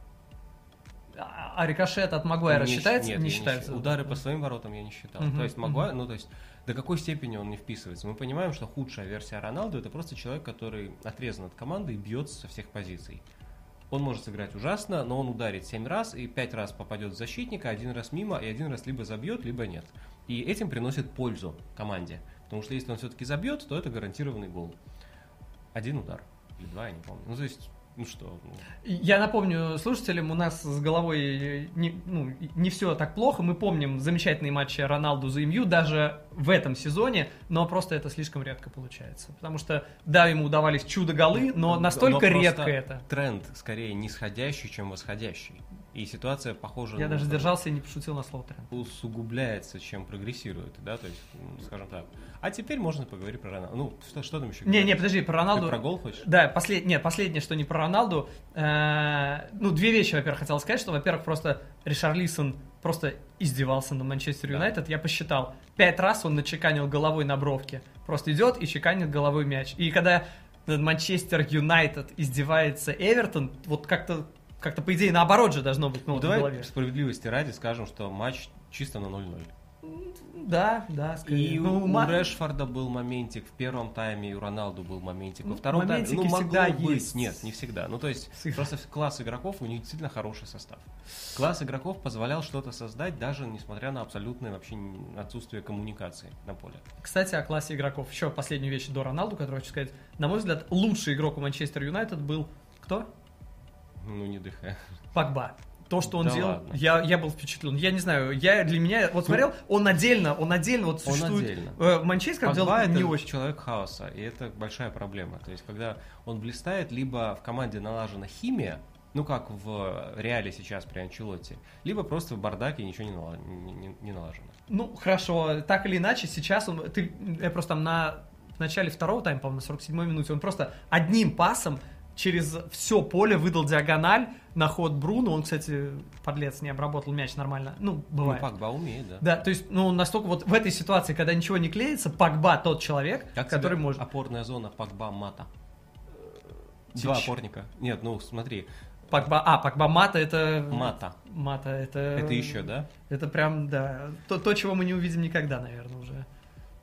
А а рикошет от Магуайра Не считается? нет, не считается. считаю. Удары по своим воротам я не считал. Мгм, То есть. Магуайр, ну то есть до какой степени он не вписывается. Мы понимаем, что худшая версия Роналду это просто человек, который отрезан от команды и бьется со всех позиций. Он может сыграть ужасно, но он ударит 7 раз и 5 раз попадет в защитника, один раз мимо и один раз либо забьет, либо нет. И этим приносит пользу команде. Потому что если он все-таки забьет, то это гарантированный гол. Один удар. Или два, я не помню. Ну, то есть, ну что, ну, Я напомню слушателям, у нас с головой э, не, ну, не все так плохо. Мы помним замечательные матчи Роналду за МЮ даже в этом сезоне, но просто это слишком редко получается. Потому что, да, ему удавались чудо-голы, но настолько Но редко это. Тренд скорее нисходящий, чем восходящий. И ситуация похожа Я ну, даже там, сдержался и не пошутил на слово тренд. усугубляется, чем прогрессирует, да, то есть, скажем так. А теперь можно поговорить про Роналду. Ну, что, что там еще? Не, не, говорить? подожди, про Ты Роналду... про гол хочешь? Да, послед... Нет, последнее, что не про Роналду. Э, Ну, две вещи, во-первых, хотел сказать, что, во-первых, просто Ришарлисон просто издевался на Манчестер Да. Юнайтед. Я посчитал, пять раз он начеканил головой на бровке. Просто идет и чеканит головой мяч. И когда над Манчестер Юнайтед издевается Эвертон, вот как-то, как-то по идее, наоборот же должно быть, ну, Ну, давай голове. справедливости ради скажем, что матч чисто на 0-0. Да, да, скорее. И Ну, у ма- Решфорда был моментик в первом тайме, и у Роналду был моментик во втором тайме. Ну, могло всегда быть. есть. Нет, не всегда. Ну, то есть, Всегда. просто класс игроков, у них действительно хороший состав. Класс игроков позволял что-то создать, даже несмотря на абсолютное вообще отсутствие коммуникации на поле. Кстати, о классе игроков. Еще последнюю вещь до Роналду, которую хочу сказать. На мой взгляд, лучший игрок у Манчестер Юнайтед был кто? Ну, не дыхая. Пакба. То, что он Да делал, ладно. я, я был впечатлен. Я не знаю, я для меня, вот смотрел, он отдельно, он отдельно вот Он существует. отдельно. Э, Манчестер Погба делал это не очень. человек хаоса, и это большая проблема. То есть, когда он блистает, либо в команде налажена химия, ну как в реале сейчас при Анчелотте, либо просто в бардаке ничего не, нала- не- не- не налажено. Ну, хорошо, так или иначе, сейчас он, ты, я просто там на в начале второго тайма, по-моему, на 47-й минуте, он просто одним пасом через все поле выдал диагональ на ход Бруно. Он, кстати, подлец, не обработал мяч нормально. Ну, бывает. Ну, Погба умеет, да. Да, то есть, ну, настолько вот в этой ситуации, когда ничего не клеится, Пакба тот человек, Как который может... опорная зона Погба Мата? Тич. Два опорника. Нет, ну смотри, Пакба, а, Пакба Мата это... Мата. Мата, это... Это еще, да? Это прям, да, то, то, чего мы не увидим никогда, наверное, уже.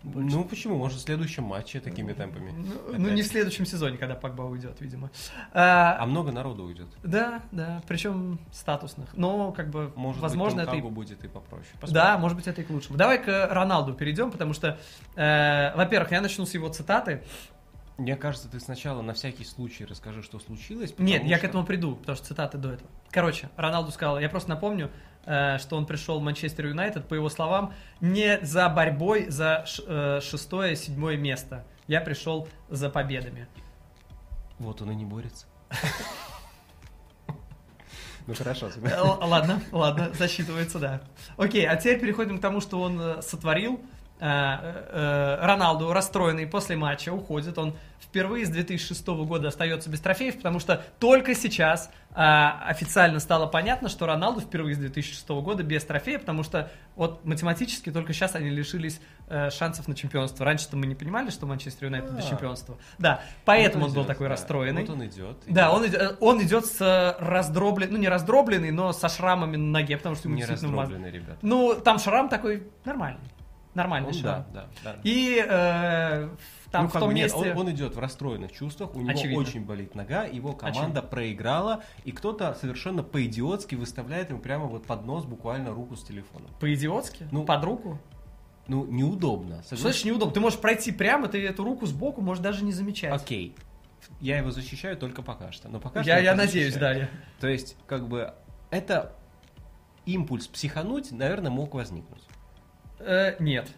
Ну почему? Может, в следующем матче такими темпами. Ну, ну, не в следующем сезоне, когда Погба уйдет, видимо. А, а много народу уйдет. Да, да, причем статусных. Но, как бы, может возможно, быть, это... И... будет и попроще. Посмотрим. Да, может быть, это и к лучшему. Давай к Роналду перейдем, потому что, э, во-первых, я начну с его цитаты. Мне кажется, ты сначала на всякий случай расскажи, что случилось. Нет, что... я к этому приду, потому что цитаты до этого. Короче, Роналду сказал, я просто напомню, что он пришел в Манчестер Юнайтед, по его словам, не за борьбой за э, шестое, седьмое место. Я пришел за победами. Вот он и не борется. Ну хорошо. Э, ладно, ладно, засчитывается, да. Окей, а теперь переходим к тому, что он сотворил. Роналду расстроенный после матча уходит. Он впервые с 2006 года остается без трофеев, потому что только сейчас а, официально стало понятно, что Роналду впервые с 2006 года без трофея, потому что вот математически только сейчас они лишились э, шансов на чемпионство. Раньше-то мы не понимали, что Манчестер Юнайтед до чемпионства. Да, поэтому он, он был такой расстроенный. Вот он идет. Да, он идет, он идет с раздробленный, ну не раздробленный, но со шрамами на ноге, потому что ему не раздробленный, ребят. Ну, там шрам такой нормальный. Нормальный ну, шрам. Да, да, да. И э, там ну, в том месте... Нет, он, он идет в расстроенных чувствах, у него Очевидно. очень болит нога, его команда Очевидно. проиграла, и кто-то совершенно по-идиотски выставляет ему прямо вот под нос буквально руку с телефоном. По-идиотски? Ну, под руку? Ну, неудобно. Что значит неудобно? Ты можешь пройти прямо, ты эту руку сбоку можешь даже не замечать. Окей. Я его защищаю только пока что. Но пока я, что я надеюсь, да. Я... То есть, как бы, это импульс психануть, наверное, мог возникнуть. Э, нет.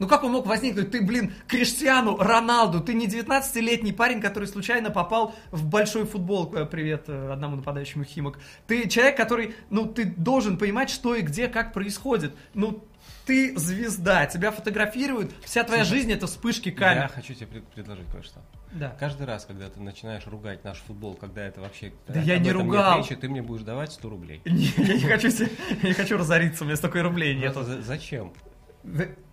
Ну как он мог возникнуть? Ты, блин, Криштиану Роналду, ты не 19-летний парень, который случайно попал в большой футбол. Э, привет э, одному нападающему Химок. Ты человек, который, ну, ты должен понимать, что и где, как происходит. Ну, ты звезда, тебя фотографируют, вся твоя Слушай, жизнь это вспышки камер. Я хочу тебе предложить кое-что. Да. Каждый раз, когда ты начинаешь ругать наш футбол, когда это вообще... Да я не ругал. Речи, ты мне будешь давать 100 рублей. Не, я не хочу, я не хочу разориться, у меня столько рублей нет. Зачем?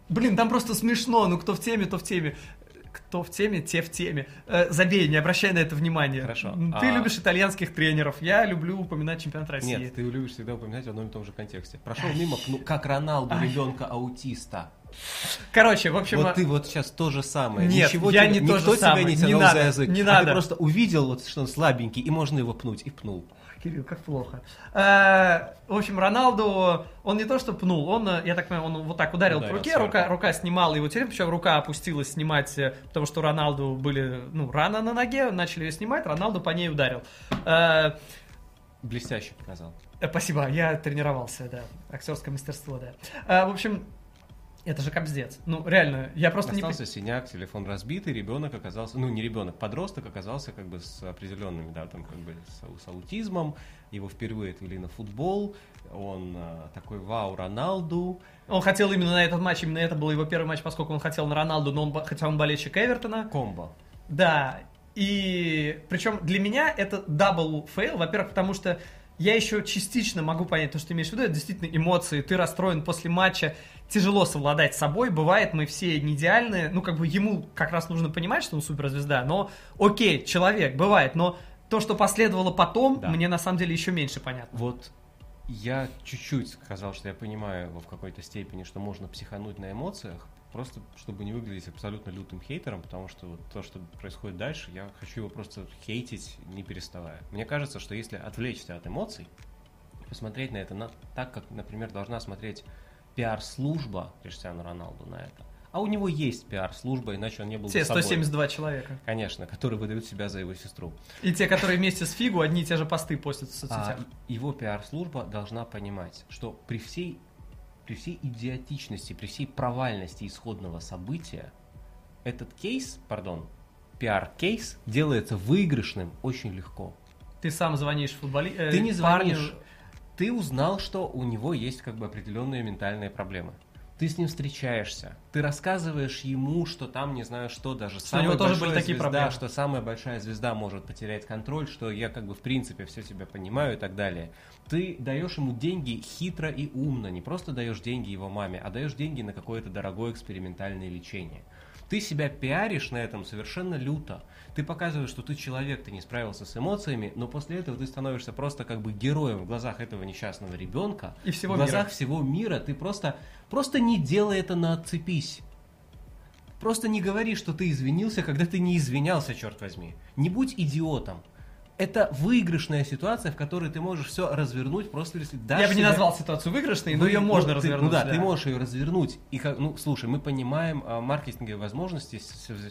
Блин, там просто смешно, ну кто в теме, то в теме. Кто в теме, те в теме. Э, забей, не обращай на это внимания. Хорошо. Ты а... любишь итальянских тренеров, я люблю упоминать чемпионат России. Нет, ты любишь всегда упоминать в одном и том же контексте. Прошел мимо, ну, как Роналду, ребенка аутиста. Короче, в общем... Вот а ты вот сейчас то же самое. Нет, Ничего я тебе, не то же самое. тебя не тянул не надо, за язык. Не а надо. ты просто увидел, вот, что он слабенький, и можно его пнуть, и пнул. Кирилл, как плохо. Э, в общем, Роналду, он не то что пнул, он, я так понимаю, он вот так ударил по руке, рука, рука снимала его телефон, причем рука опустилась снимать, э, потому что Роналду были, ну, рана на ноге, начали ее снимать, Роналду по ней ударил. Э, Блестяще показал. Спасибо, я тренировался, да, актерское мастерство, да. В общем, это же капздец. Ну, реально, я просто Остался не... синяк, телефон разбитый, ребенок оказался, ну, не ребенок, подросток оказался как бы с определенными, да, там, как бы с, с аутизмом, его впервые отвели на футбол, он а, такой, вау, Роналду. Он хотел именно на этот матч, именно это был его первый матч, поскольку он хотел на Роналду, но он, хотя он болельщик Эвертона. Комбо. Да, и причем для меня это double fail, во-первых, потому что я еще частично могу понять то, что ты имеешь в виду, это действительно эмоции, ты расстроен после матча, тяжело совладать с собой, бывает, мы все не идеальны, ну, как бы ему как раз нужно понимать, что он суперзвезда, но окей, человек, бывает, но то, что последовало потом, да. мне на самом деле еще меньше понятно. Вот я чуть-чуть сказал, что я понимаю в какой-то степени, что можно психануть на эмоциях, просто чтобы не выглядеть абсолютно лютым хейтером, потому что вот то, что происходит дальше, я хочу его просто хейтить, не переставая. Мне кажется, что если отвлечься от эмоций, посмотреть на это на, так, как, например, должна смотреть пиар-служба Криштиану Роналду на это. А у него есть пиар-служба, иначе он не был Те 172 человека. Конечно, которые выдают себя за его сестру. И те, которые вместе с Фигу, одни и те же посты постят в соцсетях. А его пиар-служба должна понимать, что при всей, при всей идиотичности, при всей провальности исходного события, этот кейс, пардон, пиар-кейс делается выигрышным очень легко. Ты сам звонишь футболисту. Э, Ты не звонишь. Парню ты узнал, что у него есть как бы определенные ментальные проблемы. Ты с ним встречаешься, ты рассказываешь ему, что там, не знаю что, даже что у него тоже были такие звезда, проблемы. что самая большая звезда может потерять контроль, что я как бы в принципе все себя понимаю и так далее. Ты даешь ему деньги хитро и умно, не просто даешь деньги его маме, а даешь деньги на какое-то дорогое экспериментальное лечение. Ты себя пиаришь на этом совершенно люто. Ты показываешь, что ты человек, ты не справился с эмоциями, но после этого ты становишься просто как бы героем в глазах этого несчастного ребенка. И всего в глазах мира. всего мира ты просто, просто не делай это на отцепись. Просто не говори, что ты извинился, когда ты не извинялся, черт возьми. Не будь идиотом. Это выигрышная ситуация, в которой ты можешь все развернуть, просто если дашь Я бы не себе- назвал ситуацию выигрышной, но Ну, ее ну, можно ты- развернуть. Ну да, ты можешь ее развернуть. И как, ну, слушай, мы понимаем а, маркетинговые возможности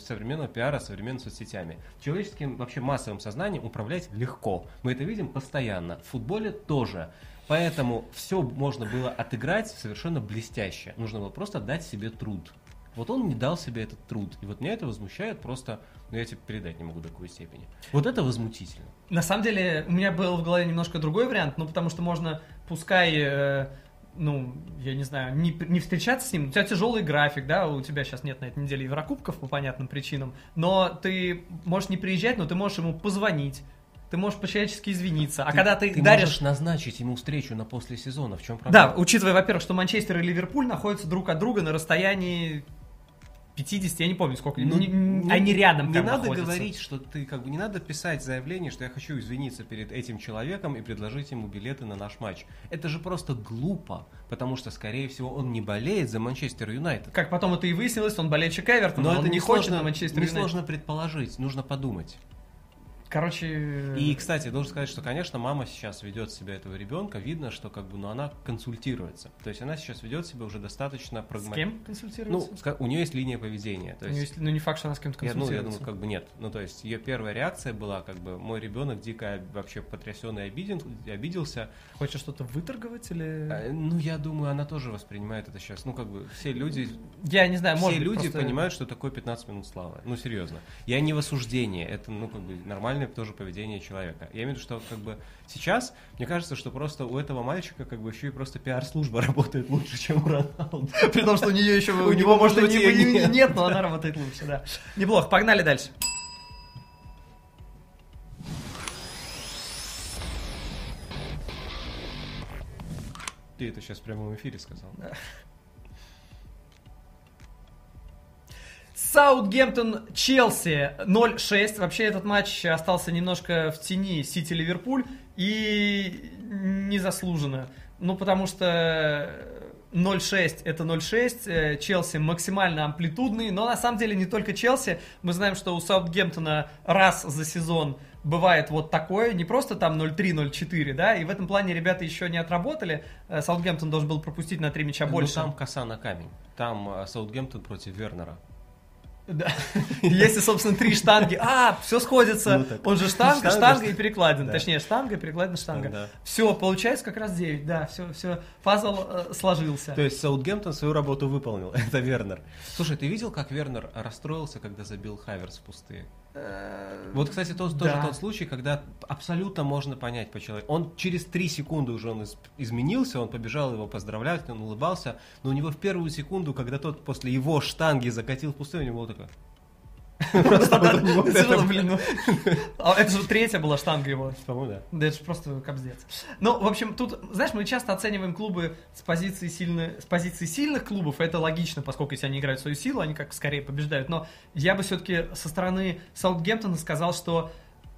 современного пиара, современными соцсетями. Человеческим вообще массовым сознанием управлять легко. Мы это видим постоянно. В футболе тоже. Поэтому все можно было отыграть совершенно блестяще. Нужно было просто дать себе труд. Вот он не дал себе этот труд. И вот меня это возмущает просто, ну я тебе передать не могу до какой степени. Вот это возмутительно. На самом деле, у меня был в голове немножко другой вариант, ну, потому что можно, пускай, э, ну, я не знаю, не, не встречаться с ним, у тебя тяжелый график, да, у тебя сейчас нет на этой неделе Еврокубков по понятным причинам, но ты можешь не приезжать, но ты можешь ему позвонить, ты можешь по-человечески извиниться, а когда ты, ты даришь... можешь назначить ему встречу на после сезона, в чем Да, проблема? учитывая, во-первых, что Манчестер и Ливерпуль находятся друг от друга на расстоянии 50, я не помню сколько, Ну, не- не- не- они рядом Не надо находятся. говорить, что ты как бы не надо писать заявление, что я хочу извиниться перед этим человеком и предложить ему билеты на наш матч. Это же просто глупо, потому что, скорее всего, он не болеет за Манчестер Юнайтед. Как потом это и выяснилось, он болельщик Эвертона, Но он это не не хочет сложно, на Манчестер не Юнайтед. сложно предположить, нужно подумать. Короче... И, кстати, должен сказать, что, конечно, мама сейчас ведет себя этого ребенка, видно, что как бы, ну, она консультируется. То есть она сейчас ведет себя уже достаточно С прагматично. кем Ну, консультируется? ска- у нее есть линия поведения. То У неё есть есть- ну, не факт, что она с кем-то Я, ну, я консультируется. думаю, как бы нет. Ну, то есть, ее первая реакция была, как бы, мой ребенок дико вообще потрясен и обиден, обиделся. Хочешь что-то выторговать или... А, Ну, я думаю, она тоже воспринимает это сейчас. Ну, как бы, все люди, Я не знаю, все может люди просто- понимают, что такое 15 минут славы. Ну, серьезно. Я не в осуждении, это, ну, как бы, нормальное тоже поведение человека. Я имею в виду, что, как бы, сейчас, мне кажется, что просто у этого мальчика, как бы, еще и просто пиар-служба работает лучше, чем у Роналду. При том, что у нее еще... У него, может, быть, и нет. но она работает лучше, да. Неплохо, погнали дальше. Ты это сейчас в прямом эфире сказал. Саутгемптон Челси 0-6. Вообще этот матч остался немножко в тени Сити-Ливерпуль и незаслуженно. Ну, потому что 0-6 это 0-6, э, Челси максимально амплитудный, но на самом деле не только Челси. Мы знаем, что у Саутгемптона раз за сезон бывает вот такое, не просто там 0-3, 0-4, да, и в этом плане ребята еще не отработали. Э, Саутгемптон должен был пропустить на 3 мяча Ну, больше. там коса на камень. Там э, Саутгемптон против Вернера. Да. Если, собственно, три штанги. А, все сходится. Ну. Он же штанга, Штанга, и перекладина. Да. Точнее, штанга, перекладина, штанга. Да. Все, получается как раз 9. Да, все, все. Пазл э, сложился. То есть Саутгемптон свою работу выполнил. Это Вернер. Слушай, ты видел, как Вернер расстроился, когда забил Хаверс в пустые? Э, Вот, кстати, тот, Да. тоже тот случай, когда абсолютно можно понять по человеку. Он через три секунды уже он из- изменился, он побежал его поздравлять, он улыбался, но у него в первую секунду, когда тот после его штанги закатил в пустую, у него было такое... Просто блин, ну. А Это же третья была штанга его. По-моему, да. Да это же просто капздец. Ну, в общем, тут, знаешь, мы часто оцениваем клубы с позиции, сильны- с позиции сильных клубов, это логично, поскольку если они играют свою силу, они как скорее побеждают. Но я бы все-таки со стороны Саутгемптона сказал, что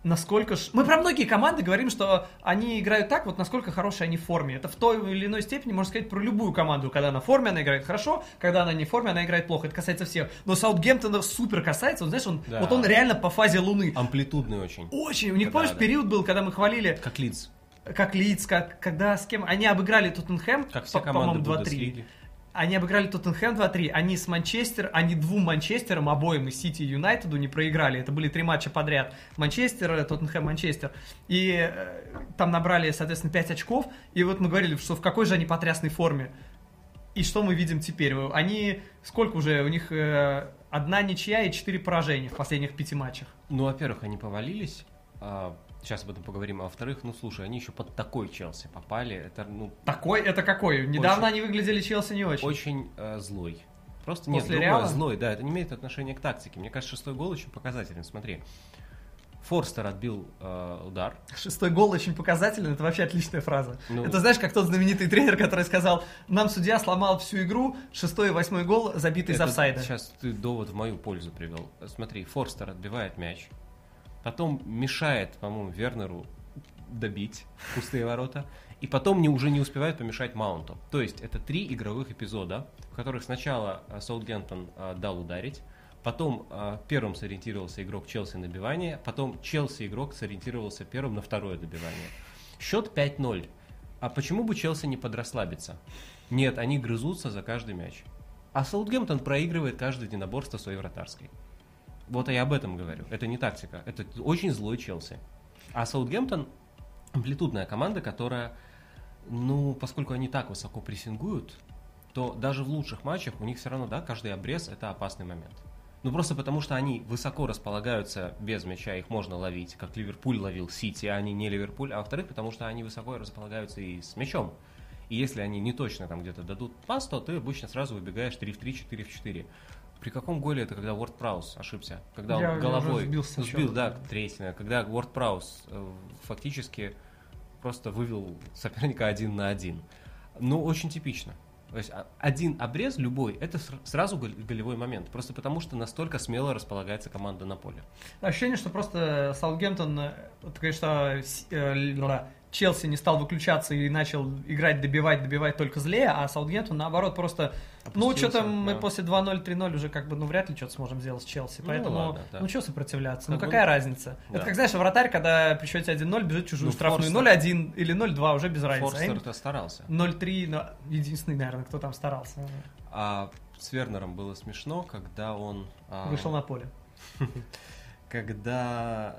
насколько... ж- Мы про многие команды говорим, что они играют так, вот насколько хорошие они в форме. Это в той или иной степени можно сказать про любую команду. Когда она в форме, она играет хорошо, когда она не в форме, она играет плохо. Это касается всех. Но Саутгемптона супер касается, вот знаешь, он, Да. вот он реально по фазе Луны. Амплитудный очень. Очень. У них, Да, помнишь, да. период был, когда мы хвалили Как Лидс. как Лидс, как, когда с кем... Они обыграли Тоттенхэм, Как все по- команды по-моему, 2-3. Они обыграли Тоттенхэм 2-3, они с Манчестер, они двум Манчестерам, обоим и Сити и Юнайтеду не проиграли. Это были три матча подряд. Манчестер, Тоттенхэм, Манчестер. И э, там набрали, соответственно, 5 очков. И вот мы говорили, что в какой же они потрясной форме. И что мы видим теперь? Они, сколько уже, у них э, одна ничья и четыре поражения в последних пяти матчах. Ну, во-первых, они повалились. а, сейчас об этом поговорим. А во-вторых, ну, слушай, они еще под такой Челси попали. Это, ну, Такой, это какой? Недавно Очень. они выглядели Челси не очень. очень э, злой. Просто нет, После другое, Реала? злой, да, это не имеет отношения к тактике. Мне кажется, шестой гол очень показателен. Смотри, Форстер отбил э, удар. Шестой гол очень показателен, это вообще отличная фраза. Ну. Это знаешь, как тот знаменитый тренер, который сказал, нам судья сломал всю игру, шестой и восьмой гол забитый из офсайда. Сейчас ты довод в мою пользу привел. Смотри, Форстер отбивает мяч, потом мешает, по-моему, Вернеру добить пустые ворота, и потом не, уже не успевает помешать Маунту. То есть это три игровых эпизода, в которых сначала э, Саутгемптон э, дал ударить, Потом э, первым сориентировался игрок Челси на добивание, потом Челси игрок сориентировался первым на второе добивание. Счет 5-0. А почему бы Челси не подрасслабиться? Нет, они грызутся за каждый мяч. А Саутгемптон проигрывает каждое единоборство своей вратарской. Вот я об этом говорю. Это не тактика. Это очень злой Челси. А Саутгемптон амплитудная команда, которая, ну, поскольку они так высоко прессингуют, то даже в лучших матчах у них все равно, да, каждый обрез это опасный момент. Ну, просто потому что они высоко располагаются без мяча, их можно ловить, как Ливерпуль ловил Сити, а они не Ливерпуль, а во-вторых, потому что они высоко располагаются и с мячом. И если они не точно там где-то дадут пас, то ты обычно сразу выбегаешь 3 в 3, 4 в 4. При каком голе это, когда Уорд Праус ошибся? Когда Я он головой сбился сбил, да, третьего. Когда Уорд Праус э, фактически просто вывел соперника один на один. Ну, очень типично. То есть а- один обрез любой, это ср- сразу гол- голевой момент. Просто потому, что настолько смело располагается команда на поле. Ощущение, что просто Саутгемптон, э, Челси не стал выключаться и начал играть, добивать, добивать только злее, а Саутгемптон, наоборот, просто... Ну, Опустился, что-то мы да. после 2-0, 3-0 уже как бы, ну, вряд ли что-то сможем сделать с Челси. Ну, Поэтому, ну, ладно, да. что сопротивляться? ну, Как какая бы- разница? да. Это как, знаешь, вратарь, когда при счете 1-0 бежит чужую Ну, штрафную Форстер- 0-1 или 0-2, уже без разницы. Форстер-то старался. 0-3, ну, единственный, наверное, кто там старался. А с Вернером было смешно, когда он... а, Вышел на поле. Когда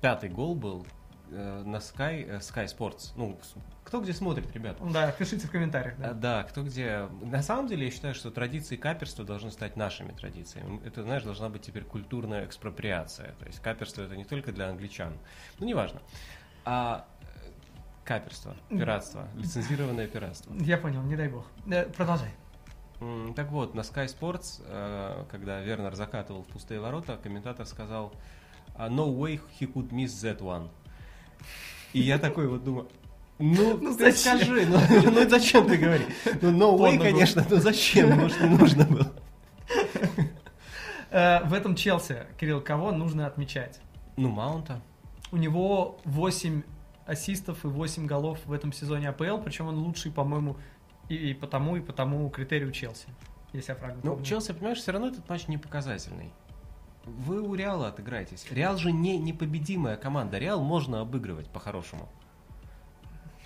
пятый гол был на Sky, э, Sky Sports. Ну, кто где смотрит, ребята? Да, пишите в комментариях. А, Да. Да, кто где. На самом деле, я считаю, что традиции каперства должны стать нашими традициями. Это, знаешь, должна быть теперь культурная экспроприация. То есть каперство это не только для англичан. Ну, неважно. А э, каперство, пиратство, лицензированное пиратство. Я понял, не дай бог. Э, Продолжай. Так вот, на Sky Sports, э, когда Вернер закатывал в пустые ворота, комментатор сказал «А, No way he could miss that one. И я такой вот думаю, ну, Ну, ты зачем? скажи, ну, ну зачем ты говоришь? Ну, no way, конечно, но зачем? Может, не нужно было. Э, В этом Челси, Кирилл, кого нужно отмечать? Ну, Маунта. У него 8 ассистов и 8 голов в этом сезоне АПЛ, причем он лучший, по-моему, и, и по тому, и по тому критерию Челси, если я правильно Ну, помню. Челси, понимаешь, все равно этот матч не показательный. Вы у Реала отыграетесь. Реал же не непобедимая команда. Реал можно обыгрывать по-хорошему.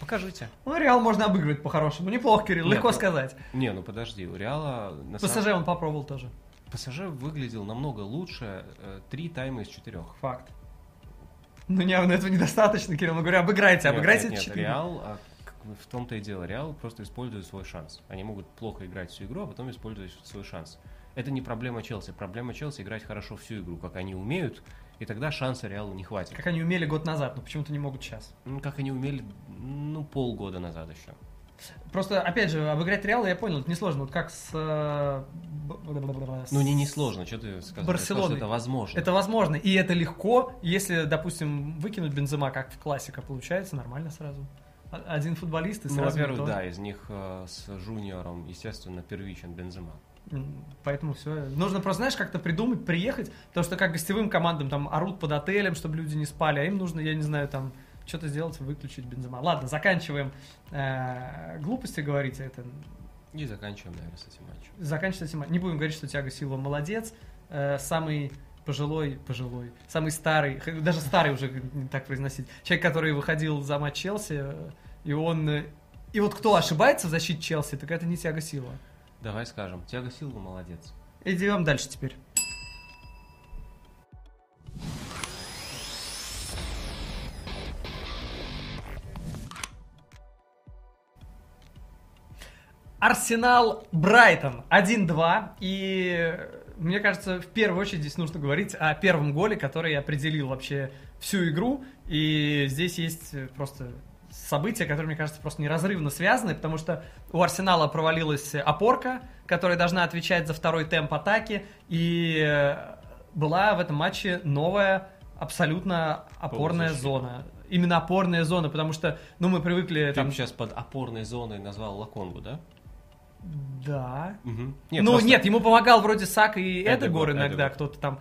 Покажите. Ну, Реал можно обыгрывать по-хорошему. Неплохо, Кирилл, Нет, легко ну, сказать. Не, ну подожди, у Реала на самом- ПСЖ он попробовал тоже. ПСЖ выглядел намного лучше э, три тайма из четырех. Факт. Ну, не, ну, этого недостаточно, Кирилл. Ну, говорю, обыграйте, Нет, обыграйте нет, нет. Реал, а, в том-то и дело, Реал просто использует свой шанс. Они могут плохо играть всю игру, а потом использовать свой шанс. Это не проблема Челси. Проблема Челси играть хорошо всю игру, как они умеют, и тогда шанса Реалу не хватит. Как они умели год назад, но почему-то не могут сейчас. Ну, как они умели, ну, полгода назад еще. Просто, опять же, обыграть Реал, я понял, это несложно. Вот как с... э, Ну, не несложно, что ты сказал. Барселоной. Это возможно. Это возможно, и это легко, если, допустим, выкинуть Бензема, как в классика, получается нормально сразу. А- Один футболист и Ну, сразу не во-первых, да, из них э, с Жуниором, естественно, первичен Бензема. Поэтому все. Нужно просто, знаешь, как-то придумать, приехать, потому что как гостевым командам там орут под отелем, чтобы люди не спали, а им нужно, я не знаю, там что-то сделать, выключить Бензема. Ладно, заканчиваем э, глупости говорить, это И заканчиваем, наверное, с этим матчем. заканчивать этим. Не будем говорить, что Тиаго Силва молодец, э, самый пожилой, пожилой, самый старый, даже старый уже не так произносить, человек, который выходил за матч Челси, э, и он... э, И вот кто ошибается в защите Челси, так это не Тиаго Силва. Давай скажем, Тиаго Силва молодец. Идем дальше теперь. Арсенал Брайтон 1-2. И мне кажется, в первую очередь здесь нужно говорить о первом голе, который определил вообще всю игру. И здесь есть просто события, которые, мне кажется, просто неразрывно связаны, потому что у Арсенала провалилась опорка, которая должна отвечать за второй темп атаки, и э, была в этом матче новая абсолютно опорная зона. Именно опорная зона, потому что, ну, мы привыкли Ты там... сейчас под опорной зоной назвал Лаконгу, да? Да. Мгм. ну, просто- нет, ему помогал вроде Сак и Эдегор, Эдегор иногда, Эдегор. кто-то там...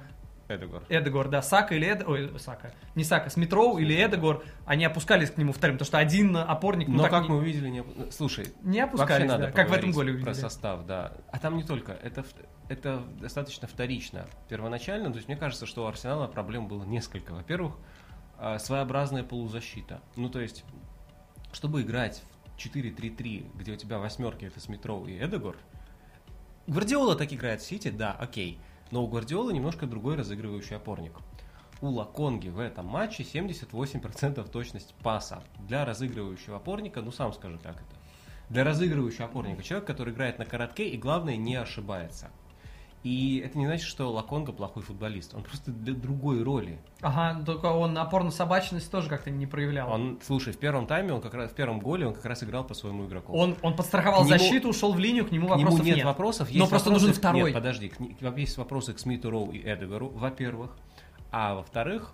Эдегор. Эдегор, да, Сака или Эд... Ой, Сака. Не Сака, Смитроу или Эдегор, они опускались к нему вторым, потому что один опорник... ну, Но так как не, мы увидели, не... слушай, не опускались, надо да, как в этом голе про увидели. состав, да. А там не только, это, это достаточно вторично. Первоначально, то есть мне кажется, что у Арсенала проблем было несколько. Во-первых, а, своеобразная полузащита. Ну, то есть, чтобы играть в 4-3-3, где у тебя восьмерки это Смитроу и Эдегор, Гвардиола так играет в Сити, да, окей. Но у Гвардиолы немножко другой разыгрывающий опорник. У Лаконги в этом матче 78% точность паса. Для разыгрывающего опорника, ну сам скажи, как это. Для разыгрывающего опорника человек, который играет на коротке и, главное, не ошибается. И это не значит, что Лаконга плохой футболист. Он просто для другой роли. Ага, только он опорно-собачность тоже как-то не проявлял. Он, Он, слушай, в первом тайме, он как раз в первом голе он как раз играл по своему игроку. он, подстраховал К нему- защиту, ушел в линию, к нему К нему вопросов нет, нет. вопросов. Но есть просто вопросы- нужен второй. Нет, подожди. к Есть вопросы к Смиту Роу и Эдегару, во-первых. А во-вторых,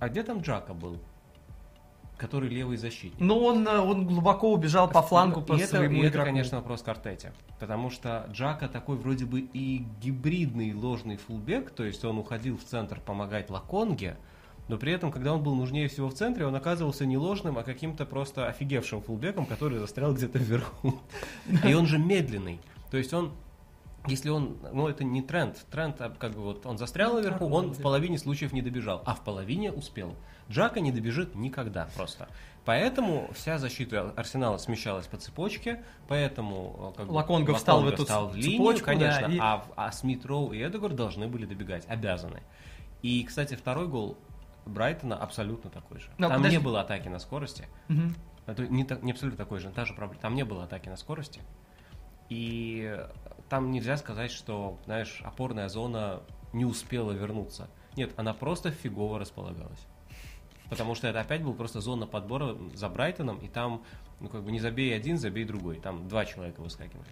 а где там Джака был? Который левый защитник. Но он, э, он глубоко убежал по флангу по это, своему и это, игроку. конечно, вопрос к Артете. Потому что Джака такой вроде бы и гибридный ложный фулбек, то есть он уходил в центр помогать Лаконге, но при этом, когда он был нужнее всего в центре, он оказывался не ложным, а каким-то просто офигевшим фулбеком, который застрял где-то вверху. И он же медленный. То есть он если он, ну это не тренд, тренд а, как бы вот он застрял наверху, он в половине случаев не добежал, а в половине успел. Джака не добежит никогда просто. Поэтому вся защита Арсенала смещалась по цепочке, поэтому э, как бы, Лаконга встал в эту встал в линию, цепочку, конечно, да, и- а, а Смит Роу и Эдегор должны были добегать, обязаны. И, кстати, второй гол Брайтона абсолютно такой же. Но Там подожди. не было атаки на скорости. Мгм. Это не, та- не абсолютно такой же, та же проблема. Там не было атаки на скорости. И там нельзя сказать, что, знаешь, опорная зона не успела вернуться. Нет, она просто фигово располагалась. Потому что это опять был просто зона подбора за Брайтоном, и там, ну, как бы не забей один, забей другой. Там два человека выскакивали.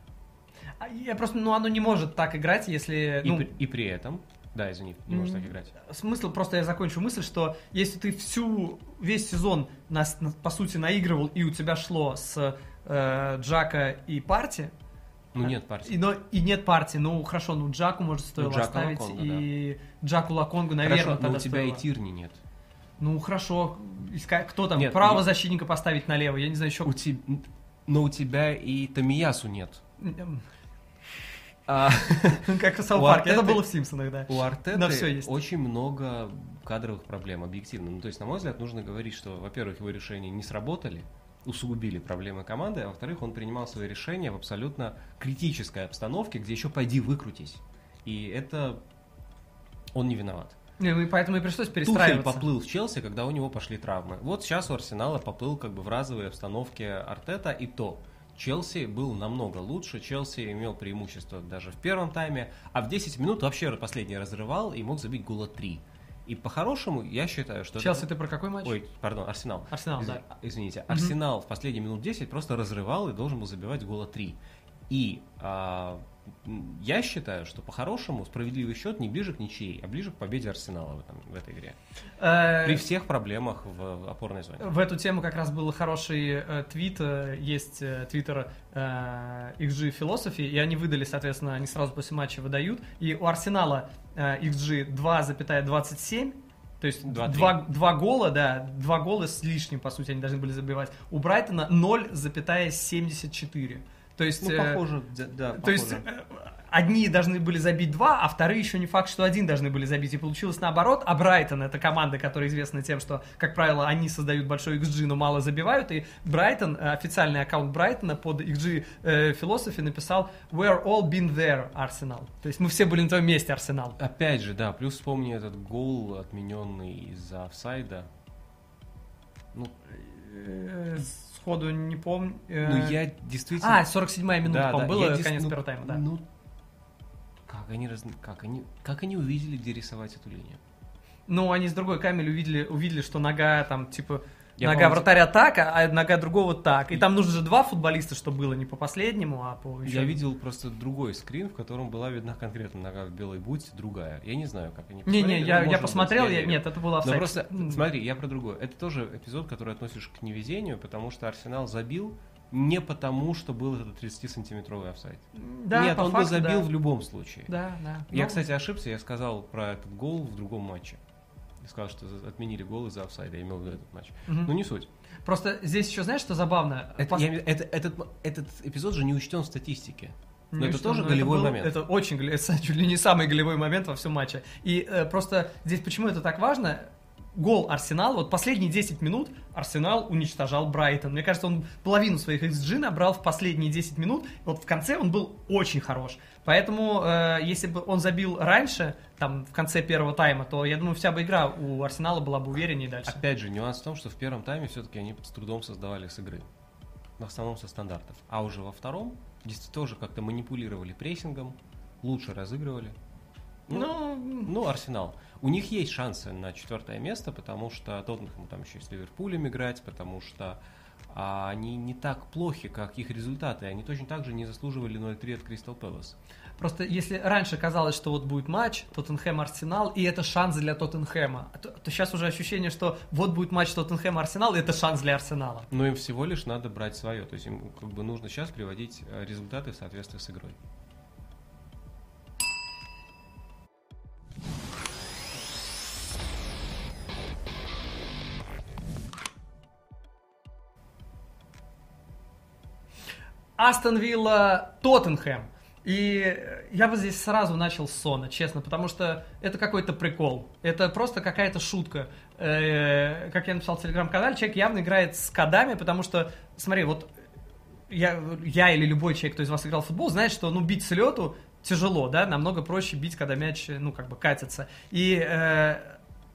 А Я просто, ну, оно не может так играть, если... И, ну, при, и при этом, да, извини, не можешь так играть. Смысл, просто я закончу мысль, что если ты всю, весь сезон, нас, на- по сути, наигрывал, и у тебя шло с э, Джака и Парти, Ну нет партии. и, но, и нет партии, ну, хорошо, ну, Джаку, может, стоило Джаку оставить, Лаконгу, и Джаку Лаконгу, наверное, Хорошо, но у тебя и стоило. Тирни нет. Ну, хорошо, искать, кто там, Нет, право не- защитника поставить налево, я не знаю, еще... У те- Но у тебя и Тамиясу нет. А, Как в Саут У Парке, это было в Симпсонах, да. У Артеты очень много кадровых проблем, объективно. Ну, то есть, на мой взгляд, нужно говорить, что, во-первых, его решения не сработали, усугубили проблемы команды, а во-вторых, он принимал свои решения в абсолютно критической обстановке, где еще пойди выкрутись. И это он не виноват. Ну и поэтому и пришлось Тухель перестраиваться. поплыл в Челси, когда у него пошли травмы. Вот сейчас у Арсенала поплыл как бы в разовой обстановке Артета, и то Челси был намного лучше, Челси имел преимущество даже в первом тайме, а в 10 минут вообще последний разрывал и мог забить гола 3. И по-хорошему, я считаю, что... Челси, ты про какой матч? Ой, пардон, Арсенал. Арсенал, Из- да. Извините, Арсенал в последние минут 10 просто разрывал и должен был забивать гола 3. И а, я считаю, что по-хорошему справедливый счет не ближе к ничьей, а ближе к победе Арсенала в, этом, в этой игре. Э, При всех проблемах в опорной зоне. В эту тему как раз был хороший э, твит, э, есть э, твиттер э, XG Philosophy, и они выдали, соответственно, они сразу после матча выдают, и у Арсенала э, XG 2,27, то есть Два три. два, два гола, да, два гола с лишним, по сути, они должны были забивать. У Брайтона 0,74. То есть... Ну, э, похоже, да, да, То есть похоже. э, одни должны были забить два, а вторые еще не факт, что один должны были забить. И получилось наоборот. А Брайтон это команда, которая известна тем, что, как правило, они создают большой XG, но мало забивают. И Брайтон, э, официальный аккаунт Брайтона под XG э, Philosophy написал «We're all been there, Арсенал». То есть мы все были на твоем месте, Арсенал. Опять же, да, плюс вспомни этот гол, отмененный из-за офсайда. Ну, Сходу не помню. э, ну, я действительно... А, 47-я минута, Да, по-моему, да, было я дес- конец ну, первого тайма, да. Ну, как они, раз... как, они... как они увидели, где рисовать эту линию? Ну, они с другой камеры увидели, увидели, что нога там, типа, Я нога помню, вратаря так, а а нога другого так. И там нужно же два футболиста, чтобы было не по последнему, а по еще... Я видел просто другой скрин, в котором была видна конкретно нога в белой буте, другая. Я не знаю, как они Не-не, я, я быть, посмотрел, я, верю. нет, это было Но офсайд. просто, смотри, я про другое. Это тоже эпизод, который относишь к невезению, потому что Арсенал забил, не потому, что был этот 30-сантиметровый офсайд. Да, Нет, он бы факту, забил да. в любом случае. Да, да. Я, Ну, кстати, ошибся, я сказал про этот гол в другом матче. Сказал, что отменили гол из-за офсайда, я имел в виду этот матч. мгм. Ну, не суть. Просто здесь еще, знаешь, что забавно? Это, Пос- я это- этот, этот эпизод же не учтен в статистике. Но это учтён, тоже но голевой был- момент. Это очень, это чуть ли не самый голевой момент во всем матче. И э, просто здесь почему это так важно? Гол Арсенал, вот последние 10 минут Арсенал уничтожал Брайтон. Мне кажется, он половину своих XG набрал в последние 10 минут. Вот в конце он был очень хорош. Поэтому, э, если бы он забил раньше, там, в конце первого тайма, то, я думаю, вся бы игра у Арсенала была бы увереннее дальше. Опять же, нюанс в том, что в первом тайме все-таки они с трудом создавали с игры. В основном со стандартов. А уже во втором действительно тоже как-то манипулировали прессингом, лучше разыгрывали. Ну, Ну, ну, Арсенал. У них есть шансы на четвертое место, потому что Тоттенхэм там еще и с Ливерпулем играть, потому что они не так плохи, как их результаты. Они точно так же не заслуживали 0-3 от Кристал Пэлас. Просто если раньше казалось, что вот будет матч Тоттенхэм-Арсенал, и это шанс для Тоттенхэма, то, то сейчас уже ощущение, что вот будет матч Тоттенхэм-Арсенал, и это шанс для Арсенала. Но им всего лишь надо брать свое. То есть им как бы нужно сейчас приводить э, результаты в соответствии с игрой. Астон Вилла Тоттенхэм. И я бы здесь сразу начал с Сона, честно, потому что это какой-то прикол. Это просто какая-то шутка. Э, Как я написал в телеграм-канале, человек явно играет с кодами, потому что, смотри, вот я, я или любой человек, кто из вас играл в футбол, знает, что ну, бить с лету тяжело, да, намного проще бить, когда мяч, ну, как бы катится. И э,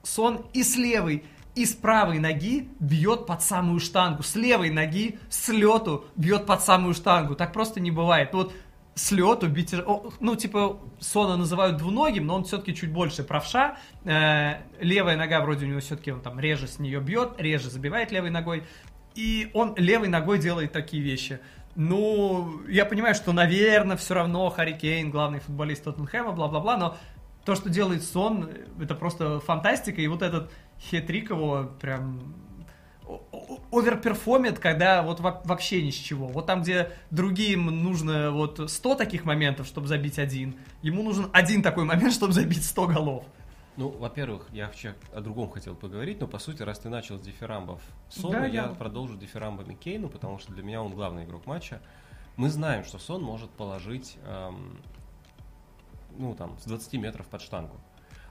Сон и с левой, и с правой ноги бьет под самую штангу. С левой ноги с лету бьет под самую штангу. Так просто не бывает. Вот с лету бить... Ну, типа, Сона называют двуногим, но он все-таки чуть больше правша. Э, левая нога вроде у него все-таки, он там реже с нее бьет, реже забивает левой ногой. И он левой ногой делает такие вещи. Ну, я понимаю, что, наверное, все равно Харри Кейн, главный футболист Тоттенхэма, бла-бла-бла, но то, что делает Сон, это просто фантастика. И вот этот хет-трик его прям overperform ит, когда вот во- вообще ни с чего. Вот там, где другим нужно вот 100 таких моментов, чтобы забить один, ему нужен один такой момент, чтобы забить 100 голов. Ну, во-первых, я вообще о другом хотел поговорить, но по сути, раз ты начал с дифирамбов Сона, Да, я я- продолжу дифирамбами Кейну, потому что для меня он главный игрок матча. Мы знаем, что Сон может положить, эм, ну, там, с 20 метров под штангу.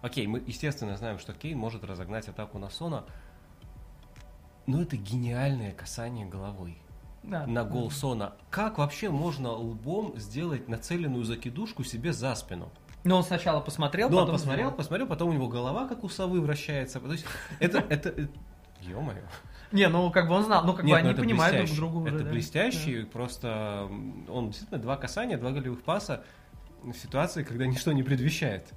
Окей, мы, естественно, знаем, что Кейн может разогнать атаку на Сона, но это гениальное касание головой Да. на гол Сона. Как вообще можно лбом сделать нацеленную закидушку себе за спину? Но он сначала посмотрел, он потом посмотрел, сделал. посмотрел, потом у него голова как у совы вращается. То есть это, это, ё-моё. Не, ну как бы он знал, ну как бы Нет, они ну понимают друг блестяще. друга уже. Это да. блестящий, просто м, он действительно два касания, два голевых паса в ситуации, когда ничто не предвещает.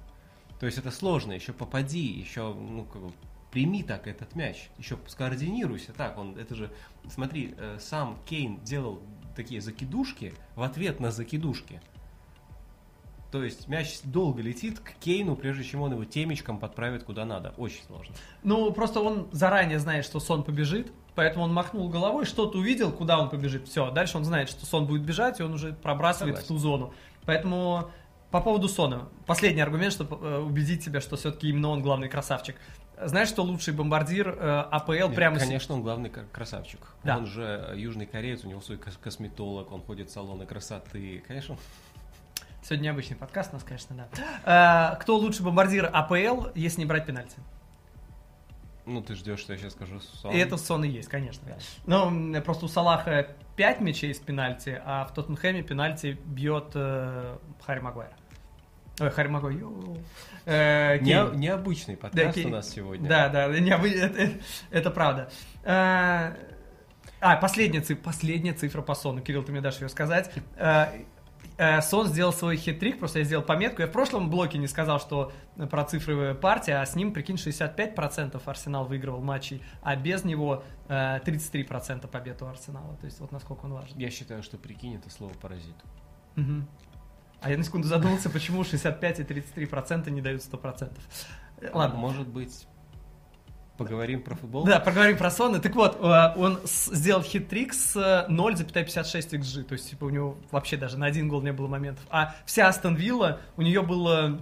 То есть это сложно, еще попади, еще, ну, как бы, прими так этот мяч, еще скоординируйся так. Он, это же, смотри, э, сам Кейн делал такие закидушки в ответ на закидушки. То есть мяч долго летит к Кейну, прежде чем он его темечком подправит куда надо. Очень сложно. Ну, просто он заранее знает, что Сон побежит, поэтому он махнул головой, что-то увидел, куда он побежит. Все, дальше он знает, что Сон будет бежать, и он уже пробрасывает Согласен. в ту зону. Поэтому по поводу Сона. Последний аргумент, чтобы э, убедить тебя, что все-таки именно он главный красавчик. Знаешь, что лучший бомбардир э, АПЛ Нет, прямо с- Конечно, он главный кра- красавчик. Да. Он же э, южный кореец, у него свой кос- косметолог, он ходит в салоны красоты. Конечно, Сегодня необычный подкаст у нас, конечно, да. Э, кто лучший бомбардир АПЛ, если не брать пенальти? ну ты ждешь, что я сейчас скажу. Сон. И это Сон и есть, конечно. да. Но м, просто у Салаха 5 мячей с пенальти, а в Тоттенхэме пенальти бьет э, Харри Магуайр. Ой, ё. Э, Не- необычный подкаст Кейн. у нас сегодня. Да, да, не, вы- это, это правда. Э, А, последняя цифра, последняя цифра по Сону. Кирилл, ты мне дашь ее сказать. Э, э, Сон сделал свой хитрик, просто я сделал пометку. Я в прошлом блоке не сказал, что про цифры партии, а с ним, прикинь, 65% Арсенал выигрывал матчей, а без него э, 33% побед у Арсенала. То есть вот насколько он важен. Я считаю, что прикинь, это слово паразит. Мгм. А я на секунду задумался, почему 65 и 33% не дают 100%. Ладно, Может быть, Поговорим про футбол? Да, поговорим про Сон. Так вот, э, он сделал хит-трик с 0,56 XG. То есть, типа, у него вообще даже на один гол не было моментов. А вся Астон Вилла, у нее было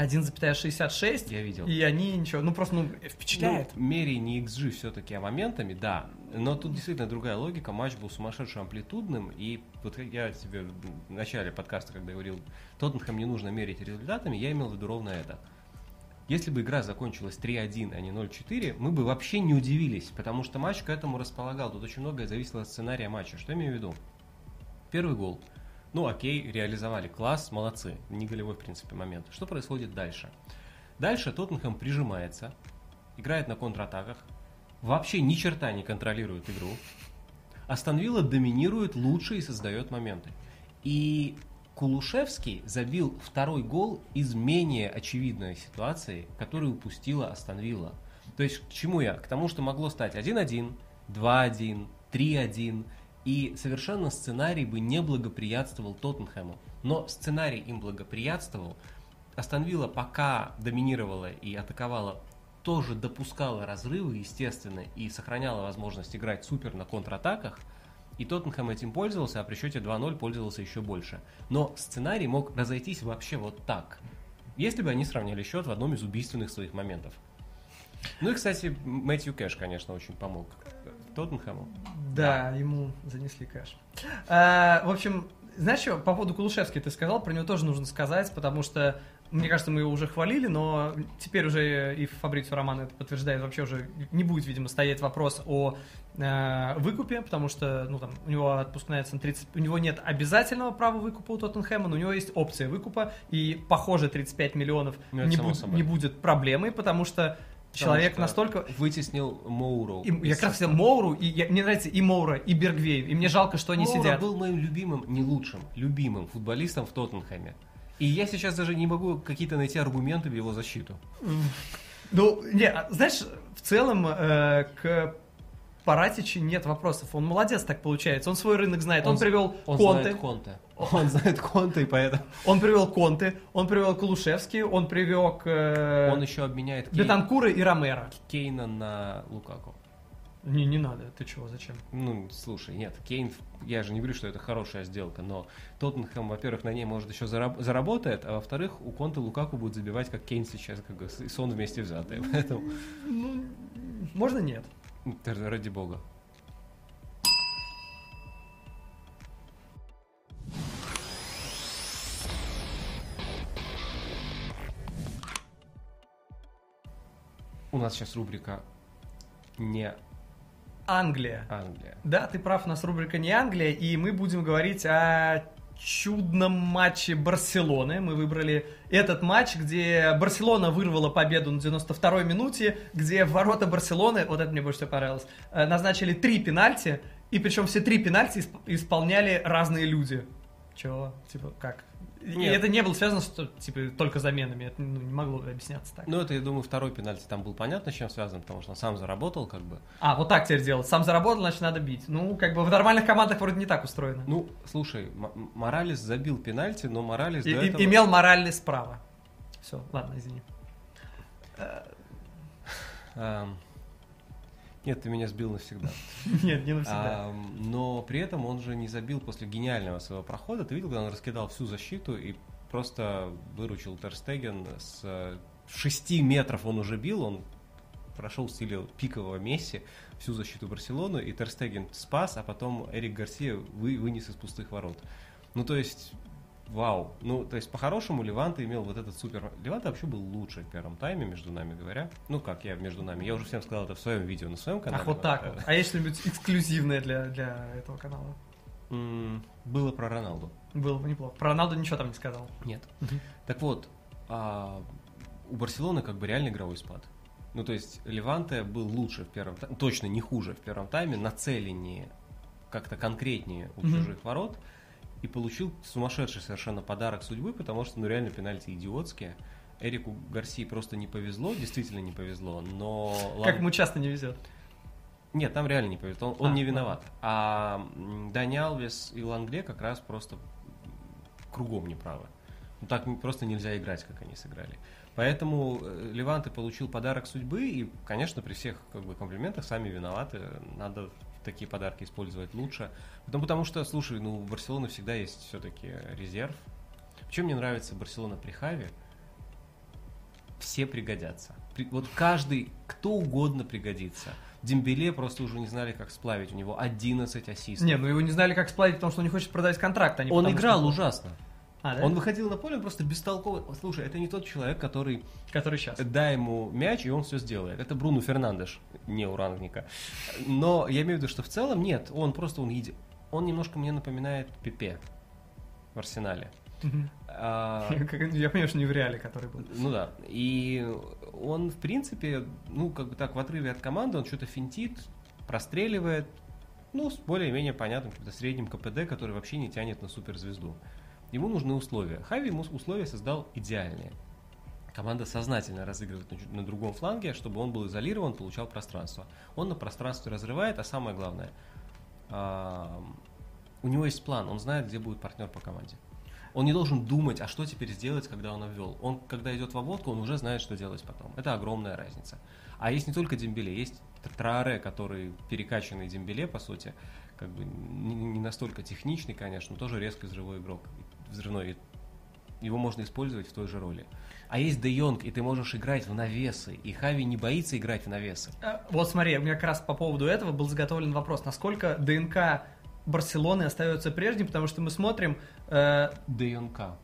1,66. Я видел. И они ничего, ну просто ну, впечатляет. Ну, мере не XG все-таки, а моментами, да. Но тут действительно другая логика. Матч был сумасшедшим амплитудным. И вот я тебе в начале подкаста, когда говорил, Тоттенхэм не нужно мерить результатами, я имел в виду ровно это. Если бы игра закончилась 3-1, а не 0-4, мы бы вообще не удивились, потому что матч к этому располагал. Тут очень многое зависело от сценария матча. Что я имею в виду? Первый гол. Ну, окей, реализовали. Класс, молодцы. Не голевой, в принципе, момент. Что происходит дальше? Дальше Тоттенхэм прижимается, играет на контратаках, вообще ни черта не контролирует игру. Астон доминирует лучше и создает моменты. И Кулушевский забил второй гол из менее очевидной ситуации, которую упустила Астон То есть к чему я? К тому, что могло стать 1-1, 2-1, 3-1, и совершенно сценарий бы не благоприятствовал Тоттенхэму. Но сценарий им благоприятствовал. Астон пока доминировала и атаковала, тоже допускала разрывы, естественно, и сохраняла возможность играть супер на контратаках – и Тоттенхэм этим пользовался, а при счете 2-0 пользовался еще больше. Но сценарий мог разойтись вообще вот так. Если бы они сравняли счет в одном из убийственных своих моментов. Ну и, кстати, Мэтью Кэш, конечно, очень помог Тоттенхэму. Да, да. ему занесли кэш. А, в общем, знаешь что, по поводу Кулушевски ты сказал, про него тоже нужно сказать, потому что мне кажется, мы его уже хвалили, но теперь уже и Фабрицио Роман это подтверждает, вообще уже не будет, видимо, стоять вопрос о э, выкупе, потому что ну, там, у него отпускная цена 30... У него нет обязательного права выкупа у Тоттенхэма, но у него есть опция выкупа, и, похоже, 35 миллионов ну, не, буд... не будет проблемой, потому что человек что настолько... Вытеснил Моуру. И, я как раз Моуру, и я, мне нравится и Моура, и Бергвейн, и мне жалко, что они Моура сидят. был моим любимым, не лучшим, любимым футболистом в Тоттенхэме. И я сейчас даже не могу какие-то найти аргументы в его защиту. Ну, не, а, знаешь, в целом э, к Паратичи нет вопросов. Он молодец, так получается. Он свой рынок знает. Он, он привел он Конте. Знает Конте. Он знает Конте, и поэтому... Он привел Конте, он привел Кулушевский, он привел... Э... Он еще обменяет Кейн... Бетанкура и Ромера. Кейна на Лукаку. Не, не надо, ты чего, зачем? Ну, слушай, нет, Кейн, я же не говорю, что это хорошая сделка, но Тоттенхэм, во-первых, на ней, может, еще зараб- заработает, а во-вторых, у Конта Лукаку будет забивать, как Кейн сейчас, как и Сон вместе взятые, поэтому... Ну, можно нет. Ради бога. У нас сейчас рубрика не Англия. Англия. Да, ты прав, у нас рубрика не Англия, и мы будем говорить о чудном матче Барселоны. Мы выбрали этот матч, где Барселона вырвала победу на 92-й минуте, где в ворота Барселоны, вот это мне больше всего понравилось, э, назначили три пенальти, и причем все три пенальти исполняли разные люди. Чего? Типа, как? Нет. И это не было связано с типа, только заменами, это ну, не могло объясняться так. Ну, это, я думаю, второй пенальти там был понятно, с чем связан, потому что он сам заработал, как бы. А, вот так теперь делать. Сам заработал, значит, надо бить. Ну, как бы в нормальных командах вроде не так устроено. Ну, слушай, Моралес забил пенальти, но Моралес и, до этого... Имел Моралес право. Все, ладно, извини. Нет, ты меня сбил навсегда. Нет, не навсегда. А, но при этом он же не забил после гениального своего прохода. Ты видел, когда он раскидал всю защиту и просто выручил Терстеген с 6 метров он уже бил, он прошел в стиле пикового Месси всю защиту Барселоны, и Терстеген спас, а потом Эрик Гарсия вы, вынес из пустых ворот. Ну, то есть, вау. Ну, то есть, по-хорошему, Леванта имел вот этот супер... Леванта вообще был лучше в первом тайме, между нами говоря. Ну, как я между нами. Я уже всем сказал это в своем видео на своем канале. Ах, вот так вот. А есть что-нибудь эксклюзивное для, для этого канала? было про Роналду. Было бы неплохо. Про Роналду ничего там не сказал. Нет. Так вот, а, у Барселоны как бы реально игровой спад. Ну, то есть, Леванте был лучше в первом тайме, точно не хуже в первом тайме, нацеленнее, как-то конкретнее у чужих ворот и получил сумасшедший совершенно подарок судьбы, потому что, ну, реально пенальти идиотские. Эрику Гарси просто не повезло, действительно не повезло, но... Как ему часто не везет. Нет, там реально не повезло, он, а, он не виноват. А Дани Алвес и Лангле как раз просто кругом неправы. Ну, так просто нельзя играть, как они сыграли. Поэтому э, Леванте получил подарок судьбы, и, конечно, при всех как бы, комплиментах сами виноваты. Надо такие подарки использовать лучше. Потому, потому что, слушай, ну, у Барселоны всегда есть все-таки резерв. Чем мне нравится Барселона при Хаве? Все пригодятся. При, вот каждый, кто угодно пригодится. Дембеле просто уже не знали, как сплавить. У него 11 ассистов. Не, ну его не знали, как сплавить, потому что он не хочет продать контракт. А не он потому, играл что... ужасно. А, да? Он выходил на поле он просто бестолковый. Слушай, это не тот человек, который Который сейчас. дай ему мяч, и он все сделает. Это Бруно Фернандеш, не у Рангника. Но я имею в виду, что в целом нет, он просто он еди... Он немножко мне напоминает Пепе в Арсенале. А, Я понимаю, что не в реале, который был. ну да. И он, в принципе, ну, как бы так, в отрыве от команды, он что-то финтит, простреливает, ну, с более-менее понятным, каким-то средним КПД, который вообще не тянет на суперзвезду. Ему нужны условия. Хави ему условия создал идеальные. Команда сознательно разыгрывает на, на другом фланге, чтобы он был изолирован, получал пространство. Он на пространстве разрывает, а самое главное, а, у него есть план, он знает, где будет партнер по команде. Он не должен думать, а что теперь сделать, когда он обвел. Он, когда идет в обводку, он уже знает, что делать потом. Это огромная разница. А есть не только Дембеле, есть Трааре, который перекачанный Дембеле, по сути, как бы не, не настолько техничный, конечно, но тоже резко взрывной игрок. Взрывной. Его можно использовать в той же роли. А есть Де Йонг, и ты можешь играть в навесы. И Хави не боится играть в навесы. А, Вот смотри, у меня как раз по поводу этого был заготовлен вопрос, насколько ДНК Барселоны остается прежним, потому что мы смотрим, э, Йонка.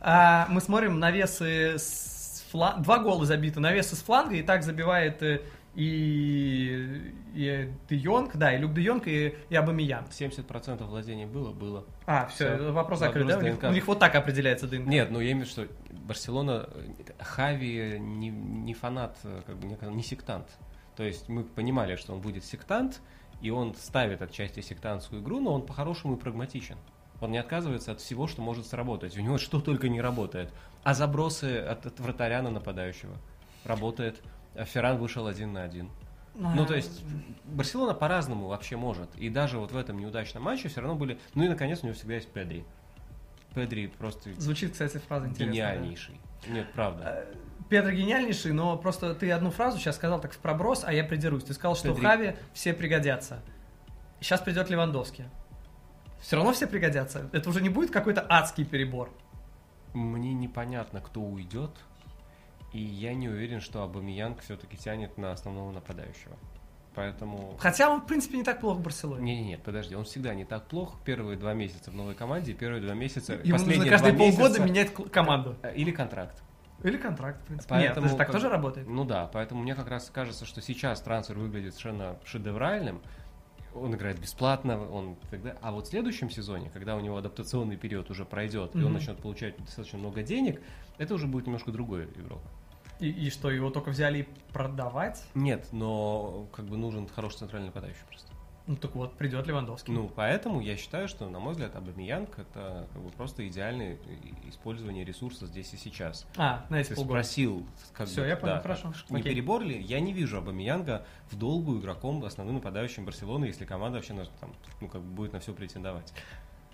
а, мы смотрим навесы с фланга, два гола забиты, навесы с фланга, и так забивает э, и, и Де Йонг, да, и Люк Де Йонг, и, и Абамиян. 70% владений было, было. А, все, Всё. вопрос закрыт, да? У них, у них вот так определяется ДНК. Нет, ну я имею в виду, что Барселона, Хави не, не фанат, как бы не, не сектант. То есть мы понимали, что он будет сектант, и он ставит отчасти сектантскую игру, но он по-хорошему и прагматичен. Он не отказывается от всего, что может сработать. У него что только не работает. А забросы от, от вратаря на нападающего работает. А Ферран вышел один на один. Ну, то есть, Барселона по-разному вообще может. И даже вот в этом неудачном матче все равно были... Ну и, наконец, у него всегда есть Педри. Педри просто Звучит, кстати, фраза интересная. да. гениальнейший. Нет, правда. Э, Педро гениальнейший, но просто ты одну фразу сейчас сказал так в проброс, а я придерусь. Ты сказал, что Педри. Хави все пригодятся. Сейчас придет Левандовский. Все равно все пригодятся. Это уже не будет какой-то адский перебор. Мне непонятно, кто уйдет. И я не уверен, что Абамиянг все-таки тянет на основного нападающего. Поэтому... Хотя он, в принципе, не так плохо в Барселоне. Не, не, нет, подожди, он всегда не так плох. Первые два месяца в новой команде, первые два месяца, Ему нужно каждые полгода месяца- менять команду. Э, Или контракт. Или контракт, в принципе. Поэтому Нет, так как- тоже работает. Ну да, поэтому мне как раз кажется, что сейчас трансфер выглядит совершенно шедевральным. Он играет бесплатно, он тогда. А вот в следующем сезоне, когда у него адаптационный период уже пройдет, и он начнет получать достаточно много денег, это уже будет немножко другой игрок. И, и что, его только взяли и продавать? Нет, но как бы нужен хороший центральный нападающий просто. Ну так вот, придет Левандовский. Ну, поэтому я считаю, что, на мой взгляд, Абамиянг это как бы просто идеальное и- использование ресурса здесь и сейчас. а, на эти полгода. спросил, как Всё, бы, я понял, да, хорошо, Не окей. перебор ли? Я не вижу Абамиянга в долгую игроком, основным нападающим Барселоны, если команда вообще там, ну, как бы будет на все претендовать.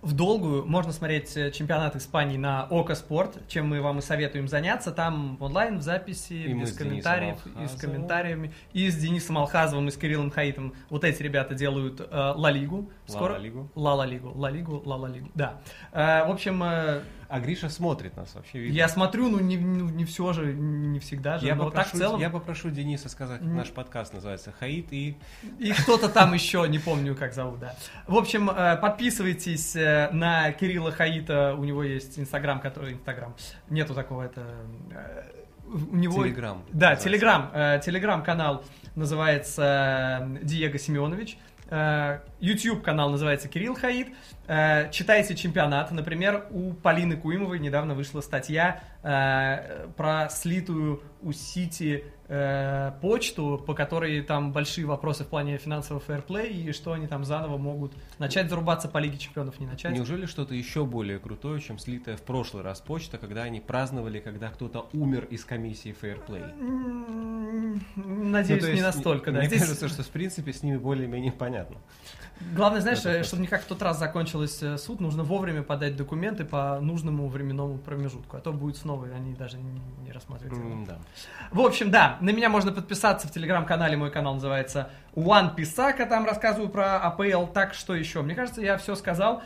В долгую можно смотреть э, чемпионат Испании на Око Спорт, чем мы вам и советуем заняться. Там онлайн, в записи, И без комментариев, и с комментариями. И с Денисом Алхазовым, и с Кириллом Хаитом. Вот эти ребята делают э, Ла Лигу. Ла Лигу. Ла Ла Лигу. Ла Лигу, Ла Лигу. Да. Э, в общем, э, А Гриша смотрит нас вообще, видно. я смотрю, ну не, ну, не все же, не всегда же. Я но попрошу, так в целом. я попрошу Дениса сказать, М. наш подкаст называется «Хаид» и И кто-то там еще, не помню, как зовут, да. В общем, э, подписывайтесь э, на Кирилла Хаита, у него есть Инстаграм, который... Инстаграм. Нету такого, это... э, У него... Телеграм. Да. Телеграм. э, Телеграм-канал называется Диего Семенович. YouTube канал называется Кирилл Хаид. Читайте чемпионат. Например, у Полины Куимовой недавно вышла статья про слитую у Сити э, почту, по которой там большие вопросы в плане финансового фэрплей, и что они там заново могут начать зарубаться по Лиге Чемпионов, не начать. Неужели что-то еще более крутое, чем слитая в прошлый раз почта, когда они праздновали, когда кто-то умер из комиссии фэрплей? Надеюсь, Ну, то не есть, настолько, да. Мне Здесь кажется, что в принципе с ними более-менее понятно. Главное, знаешь, Это э, чтобы не как в тот раз закончился суд, нужно вовремя подать документы по нужному временному промежутку, а то будет снова, и они даже не, рассматривают. М, Да. В общем, да, на меня можно подписаться в телеграм-канале, мой канал называется One Писака, там рассказываю про АПЛ, так что еще. Мне кажется, я все сказал.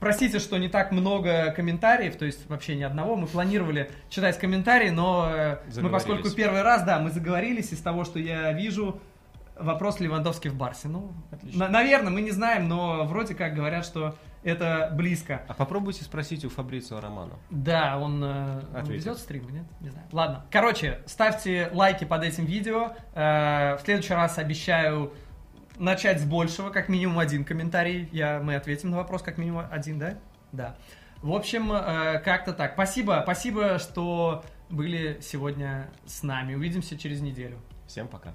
Простите, что не так много комментариев, то есть вообще ни одного. Мы планировали читать комментарии, но э, мы, поскольку первый раз, да, мы заговорились, из того, что я вижу, вопрос Левандовский в Барсе. Ну, Отлично. на- наверное, мы не знаем, но вроде как говорят, что это близко. А попробуйте спросить у Фабрицио Романо. Да, он, э, он ведет стримы, нет? Не знаю. Ладно. Короче, ставьте лайки под этим видео. Э, в следующий раз обещаю начать с большего, как минимум один комментарий. Я, мы ответим на вопрос, как минимум один, да? Да. В общем, э, как-то так. Спасибо, спасибо, что были сегодня с нами. Увидимся через неделю. Всем пока.